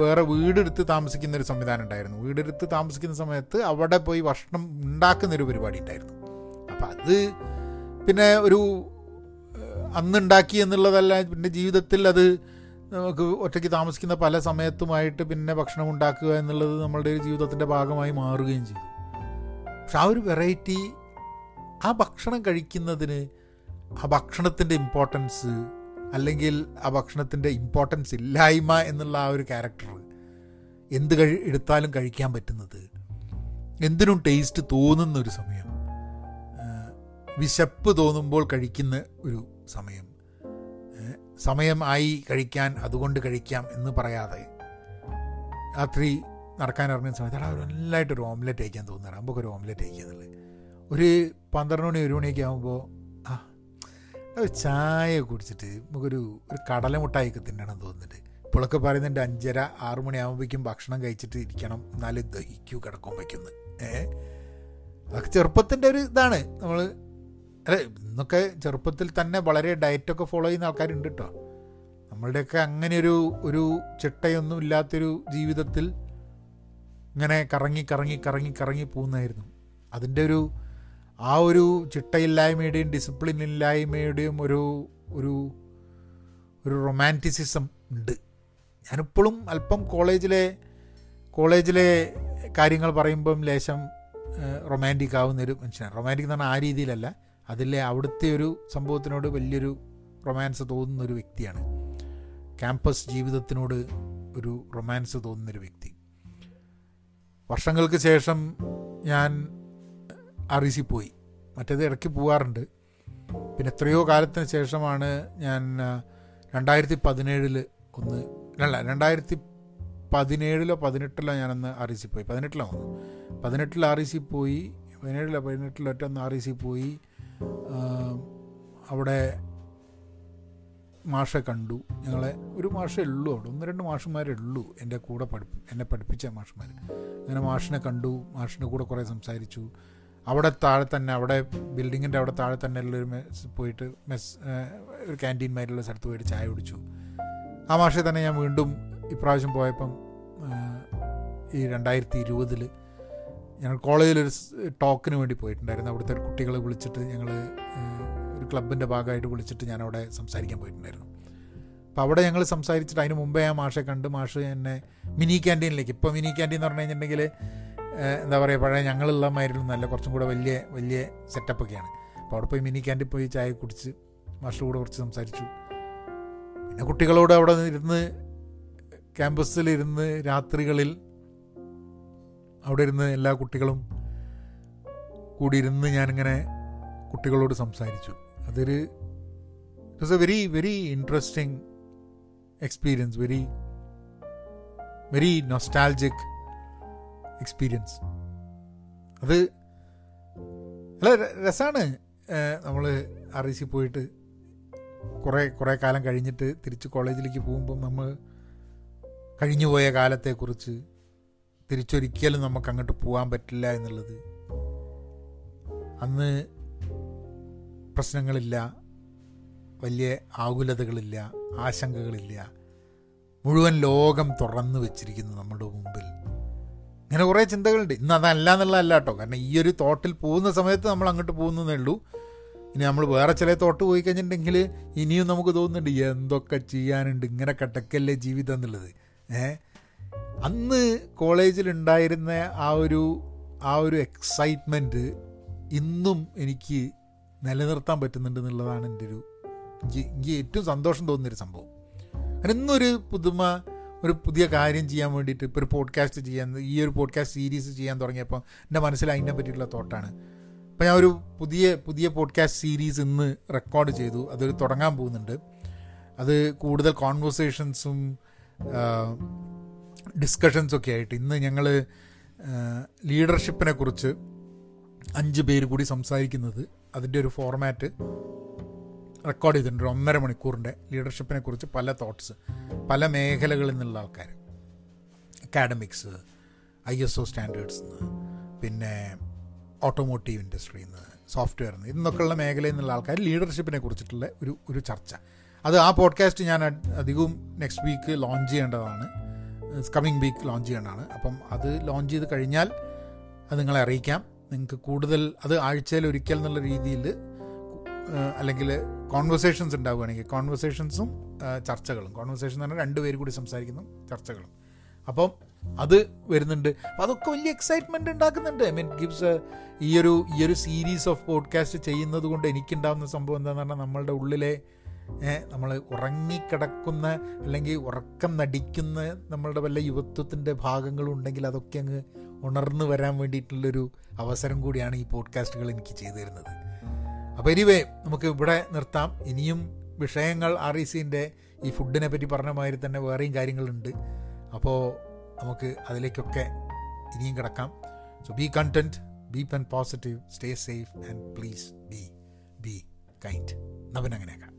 വേറെ വീടെടുത്ത് താമസിക്കുന്ന ഒരു സംവിധാനം ഉണ്ടായിരുന്നു. വീടെടുത്ത് താമസിക്കുന്ന സമയത്ത് അവിടെ പോയി ഭക്ഷണം ഉണ്ടാക്കുന്നൊരു പരിപാടി ഉണ്ടായിരുന്നു. അപ്പം അത് പിന്നെ ഒരു അന്നുണ്ടാക്കി എന്നുള്ളതല്ല പിന്നെ ജീവിതത്തിൽ അത് നമുക്ക് ഒറ്റയ്ക്ക് താമസിക്കുന്ന പല സമയത്തുമായിട്ട് പിന്നെ ഭക്ഷണം ഉണ്ടാക്കുക എന്നുള്ളത് നമ്മളുടെ ഒരു ജീവിതത്തിന്റെ ഭാഗമായി മാറുകയും ചെയ്തു. പക്ഷെ ആ ഒരു വെറൈറ്റി ആ ഭക്ഷണം കഴിക്കുന്നതിന് ആ ഭക്ഷണത്തിന്റെ ഇമ്പോർട്ടൻസ് അല്ലെങ്കിൽ ആ ഭക്ഷണത്തിന്റെ ഇമ്പോർട്ടൻസ് ഇല്ലായ്മ എന്നുള്ള ആ ഒരു ക്യാരക്ടർ എന്ത് കഴി എടുത്താലും കഴിക്കാൻ പറ്റുന്നത്. എന്തിനും ടേസ്റ്റ് തോന്നുന്ന ഒരു സമയം വിശപ്പ് തോന്നുമ്പോൾ കഴിക്കുന്ന ഒരു സമയം. സമയമായി കഴിക്കാൻ അതുകൊണ്ട് കഴിക്കാം എന്ന് പറയാതെ രാത്രി നടക്കാൻ ഇറങ്ങുന്ന സമയത്ത് എടാ നല്ലതായിട്ട് ഒരു ഓംലെറ്റ് കഴിക്കാൻ തോന്നുന്നത്. നമുക്കൊരു ഓംലെറ്റ് അയക്കാന്നുള്ളത് ഒരു പന്ത്രണ്ട് മണി ഒരു മണിയൊക്കെ ആകുമ്പോൾ ആ ചായ കുടിച്ചിട്ട് നമുക്കൊരു ഒരു കടലമുട്ടായിക്ക് തിന്നണം തോന്നുന്നുണ്ട്. ഇപ്പോഴൊക്കെ പറയുന്നുണ്ട് അഞ്ചര ആറു മണിയാകുമ്പോഴേക്കും ഭക്ഷണം കഴിച്ചിട്ട് ഇരിക്കണം. എന്നാലും ദഹിക്കൂ കിടക്കും ഏഹ് അതൊക്കെ ചെറുപ്പത്തിന്റെ ഒരു ഇതാണ്. നമ്മൾ അല്ല ഇന്നൊക്കെ ചെറുപ്പത്തിൽ തന്നെ വളരെ ഡയറ്റൊക്കെ ഫോളോ ചെയ്യുന്ന ആൾക്കാരുണ്ട് കേട്ടോ നമ്മളുടെയൊക്കെ അങ്ങനെ ഒരു ഒരു ചിട്ടയൊന്നും ഇല്ലാത്തൊരു ജീവിതത്തിൽ ഇങ്ങനെ കറങ്ങി കറങ്ങി കറങ്ങി കറങ്ങി പോകുന്നതായിരുന്നു. അതിന്റെ ഒരു ആ ഒരു ചിട്ടയില്ലായ്മയുടെയും ഡിസിപ്ലിൻ ഇല്ലായ്മയുടെയും ഒരു ഒരു ഒരു റൊമാന്റിസിസം ഉണ്ട്. ഞാനിപ്പോഴും അല്പം കോളേജിലെ കോളേജിലെ കാര്യങ്ങൾ പറയുമ്പം ലേശം റൊമാന്റിക് ആവുന്നൊരു മനുഷ്യനാണ്. റൊമാന്റിക് എന്ന് പറഞ്ഞാൽ ആ രീതിയിലല്ല. അതിലെ അവിടുത്തെ ഒരു സംഭവത്തിനോട് വലിയൊരു റൊമാൻസ് തോന്നുന്ന ഒരു വ്യക്തിയാണ്. ക്യാമ്പസ് ജീവിതത്തിനോട് ഒരു റൊമാൻസ് തോന്നുന്നൊരു വ്യക്തി. വർഷങ്ങൾക്ക് ശേഷം ഞാൻ ആർ ഇ സി പോയി. മറ്റേത് ഇടയ്ക്ക് പോവാറുണ്ട്. പിന്നെ എത്രയോ കാലത്തിന് ശേഷമാണ് ഞാൻ രണ്ടായിരത്തി പതിനേഴിൽ ഒന്ന് അല്ല രണ്ടായിരത്തി പതിനേഴിലോ പതിനെട്ടിലോ ഞാനൊന്ന് ആർ ഇ സി പോയി. പതിനെട്ടിലോ വന്നു പതിനെട്ടിൽ ആർ ഇ സി പോയി പതിനേഴിലോ പതിനെട്ടിലോ ഒറ്റ ഒന്ന് ആർ സി പോയി. അവിടെ മാഷെ കണ്ടു. ഞങ്ങളെ ഒരു മാഷേ ഉള്ളൂ അവിടെ. ഒന്ന് രണ്ട് മാഷന്മാരേ ഉള്ളൂ എന്റെ കൂടെ പഠിപ്പി എന്നെ പഠിപ്പിച്ച മാഷന്മാർ അങ്ങനെ മാഷിനെ കണ്ടു. മാഷിന്റെ കൂടെ കുറേ സംസാരിച്ചു. അവിടെ താഴെ തന്നെ അവിടെ ബിൽഡിങ്ങിന്റെ അവിടെ താഴെ തന്നെ ഉള്ളൊരു മെസ് പോയിട്ട് മെസ് ഒരു ക്യാന്റീൻ മാരിലുള്ള സ്ഥലത്ത് പോയിട്ട് ചായ കുടിച്ചു. ആ മാഷെ തന്നെ ഞാൻ വീണ്ടും ഇപ്രാവശ്യം പോയപ്പം ഈ രണ്ടായിരത്തി ഇരുപതിൽ ഞങ്ങൾ കോളേജിലൊരു ടോക്കിന് വേണ്ടി പോയിട്ടുണ്ടായിരുന്നു. അവിടുത്തെ കുട്ടികളെ വിളിച്ചിട്ട് ഞങ്ങൾ ഒരു ക്ലബിന്റെ ഭാഗമായിട്ട് വിളിച്ചിട്ട് ഞാൻ അവിടെ സംസാരിക്കാൻ പോയിട്ടുണ്ടായിരുന്നു. അപ്പോൾ അവിടെ ഞങ്ങൾ സംസാരിച്ചിട്ട് അതിന് മുമ്പേ ആ മാഷെ കണ്ട് മാഷ് എന്നെ മിനി ക്യാന്റീനിലേക്ക് ഇപ്പോൾ മിനി ക്യാന്റീൻ എന്ന് പറഞ്ഞു കഴിഞ്ഞിട്ടുണ്ടെങ്കിൽ എന്താ പറയുക പഴയ ഞങ്ങളുള്ള മാതിരി നല്ല കുറച്ചും കൂടെ വലിയ വലിയ സെറ്റപ്പൊക്കെയാണ്. അപ്പോൾ അവിടെ പോയി മിനി ക്യാന്റീൻ പോയി ചായ കുടിച്ച് മാഷിന്റെ കൂടെ കുറച്ച് സംസാരിച്ചു. പിന്നെ കുട്ടികളോട് അവിടെ ഇരുന്ന് ക്യാമ്പസിലിരുന്ന് രാത്രികളിൽ അവിടെ ഇരുന്ന് എല്ലാ കുട്ടികളും കൂടി ഇരുന്ന് ഞാനിങ്ങനെ കുട്ടികളോട് സംസാരിച്ചു. അതൊരു it was a very very interesting experience very very nostalgic experience അത് അല്ല രസമാണ് നമ്മൾ ആർ ഐ സി പോയിട്ട് കുറേ കുറേ കാലം കഴിഞ്ഞിട്ട് തിരിച്ച് കോളേജിലേക്ക് പോകുമ്പം നമ്മൾ കഴിഞ്ഞുപോയ കാലത്തെക്കുറിച്ച് തിരിച്ചൊരിക്കലും നമുക്ക് അങ്ങോട്ട് പോകാൻ പറ്റില്ല എന്നുള്ളത്. അന്ന് പ്രശ്നങ്ങളില്ല വലിയ ആകുലതകളില്ല ആശങ്കകളില്ല. മുഴുവൻ ലോകം തുറന്നു വെച്ചിരിക്കുന്നു നമ്മുടെ മുമ്പിൽ. ഇങ്ങനെ കുറേ ചിന്തകളുണ്ട്. ഇന്ന് അതല്ല എന്നുള്ളതല്ല കേട്ടോ. കാരണം ഈ ഒരു തോട്ടിൽ പോകുന്ന സമയത്ത് നമ്മൾ അങ്ങോട്ട് പോകുന്നതേ ഉള്ളൂ. ഇനി നമ്മൾ വേറെ ചില തോട്ട് പോയി കഴിഞ്ഞിട്ടുണ്ടെങ്കിൽ ഇനിയും നമുക്ക് തോന്നുന്നുണ്ട് എന്തൊക്കെ ചെയ്യാനുണ്ട് ഇങ്ങനെ കിടക്കല്ലേ ജീവിതം എന്നുള്ളത്. ഏഹ്? അന്ന് കോളേജിലുണ്ടായിരുന്ന ആ ഒരു ആ ഒരു എക്സൈറ്റ്മെന്റ് ഇന്നും എനിക്ക് നിലനിർത്താൻ പറ്റുന്നുണ്ട് എന്നുള്ളതാണ് എന്റെ ഒരു എനിക്ക് ഏറ്റവും സന്തോഷം തോന്നുന്നൊരു സംഭവം. കാരണം ഇന്നൊരു പുതുമ ഒരു പുതിയ കാര്യം ചെയ്യാൻ വേണ്ടിയിട്ട് ഇപ്പോൾ ഒരു പോഡ്കാസ്റ്റ് ചെയ്യാൻ ഈ ഒരു പോഡ്കാസ്റ്റ് സീരീസ് ചെയ്യാൻ തുടങ്ങിയപ്പോൾ എന്റെ മനസ്സിൽ അതിനെ പറ്റിയിട്ടുള്ള തോട്ടാണ് അപ്പോൾ ഞാൻ ഒരു പുതിയ പുതിയ പോഡ്കാസ്റ്റ് സീരീസ് ഇന്ന് റെക്കോർഡ് ചെയ്തു. അതൊരു തുടങ്ങാൻ പോകുന്നുണ്ട്. അത് കൂടുതൽ കോൺവെർസേഷൻസും ഡിസ്കഷൻസൊക്കെ ആയിട്ട് ഇന്ന് ഞങ്ങൾ ലീഡർഷിപ്പിനെ കുറിച്ച് അഞ്ച് പേര് കൂടി സംസാരിക്കുന്നത് അതിന്റെ ഒരു ഫോർമാറ്റ് റെക്കോർഡ് ചെയ്തിട്ടുണ്ട്. ഒന്നര മണിക്കൂറിന്റെ ലീഡർഷിപ്പിനെ കുറിച്ച് പല തോട്ട്സ് പല മേഖലകളിൽ നിന്നുള്ള ആൾക്കാർ academics I S O standards നിന്ന് പിന്നെ ഓട്ടോമോട്ടീവ് ഇൻഡസ്ട്രിയിൽ നിന്ന് സോഫ്റ്റ്വെയർ നിന്ന് ഇന്നൊക്കെയുള്ള മേഖലയിൽ നിന്നുള്ള ആൾക്കാർ ലീഡർഷിപ്പിനെ കുറിച്ചിട്ടുള്ള ഒരു ഒരു ചർച്ച. അത് ആ പോഡ്കാസ്റ്റ് ഞാൻ അധികവും നെക്സ്റ്റ് വീക്ക് ലോഞ്ച് ചെയ്യേണ്ടതാണ്. കമ്മിങ് വീക്ക് ലോഞ്ച് ചെയ്യണമാണ് അപ്പം അത് ലോഞ്ച് ചെയ്ത് കഴിഞ്ഞാൽ അത് നിങ്ങളെ അറിയിക്കാം. നിങ്ങൾക്ക് കൂടുതൽ അത് ആഴ്ചയിൽ ഒരിക്കൽ എന്നുള്ള രീതിയിൽ അല്ലെങ്കിൽ കോൺവെർസേഷൻസ് ഉണ്ടാവുകയാണെങ്കിൽ കോൺവെർസേഷൻസും ചർച്ചകളും. കോൺവെർസേഷൻ എന്ന് പറഞ്ഞാൽ രണ്ടുപേര് കൂടി സംസാരിക്കുന്നു ചർച്ചകളും. അപ്പം അത് വരുന്നുണ്ട്. അപ്പോൾ അതൊക്കെ വലിയ എക്സൈറ്റ്മെന്റ് ഉണ്ടാക്കുന്നുണ്ട്. ഐ മീൻ ഗിവ്സ് ഈ ഒരു ഈ ഒരു സീരീസ് ഓഫ് പോഡ്കാസ്റ്റ് ചെയ്യുന്നത് കൊണ്ട് എനിക്കുണ്ടാകുന്ന സംഭവം എന്താണെന്ന് പറഞ്ഞാൽ നമ്മളുടെ ഉള്ളിലെ നമ്മൾ ഉറങ്ങിക്കിടക്കുന്ന അല്ലെങ്കിൽ ഉറക്കം നടിക്കുന്ന നമ്മളുടെ വല്ല യുവത്വത്തിന്റെ ഭാഗങ്ങളുണ്ടെങ്കിൽ അതൊക്കെ അങ്ങ് ഉണർന്നു വരാൻ വേണ്ടിയിട്ടുള്ളൊരു അവസരം കൂടിയാണ് ഈ പോഡ്കാസ്റ്റുകൾ എനിക്ക് ചെയ്തു തരുന്നത്. അപ്പോൾ എനിവേ നമുക്ക് ഇവിടെ നിർത്താം. ഇനിയും വിഷയങ്ങൾ ആർ ഇ സിന്റെ ഈ ഫുഡിനെ പറ്റി പറഞ്ഞ മാതിരി തന്നെ വേറെയും കാര്യങ്ങളുണ്ട്. അപ്പോൾ നമുക്ക് അതിലേക്കൊക്കെ ഇനിയും കിടക്കാം. So be content be pen positive stay safe and please be be kind നവൻ അങ്ങനെയൊക്കെ.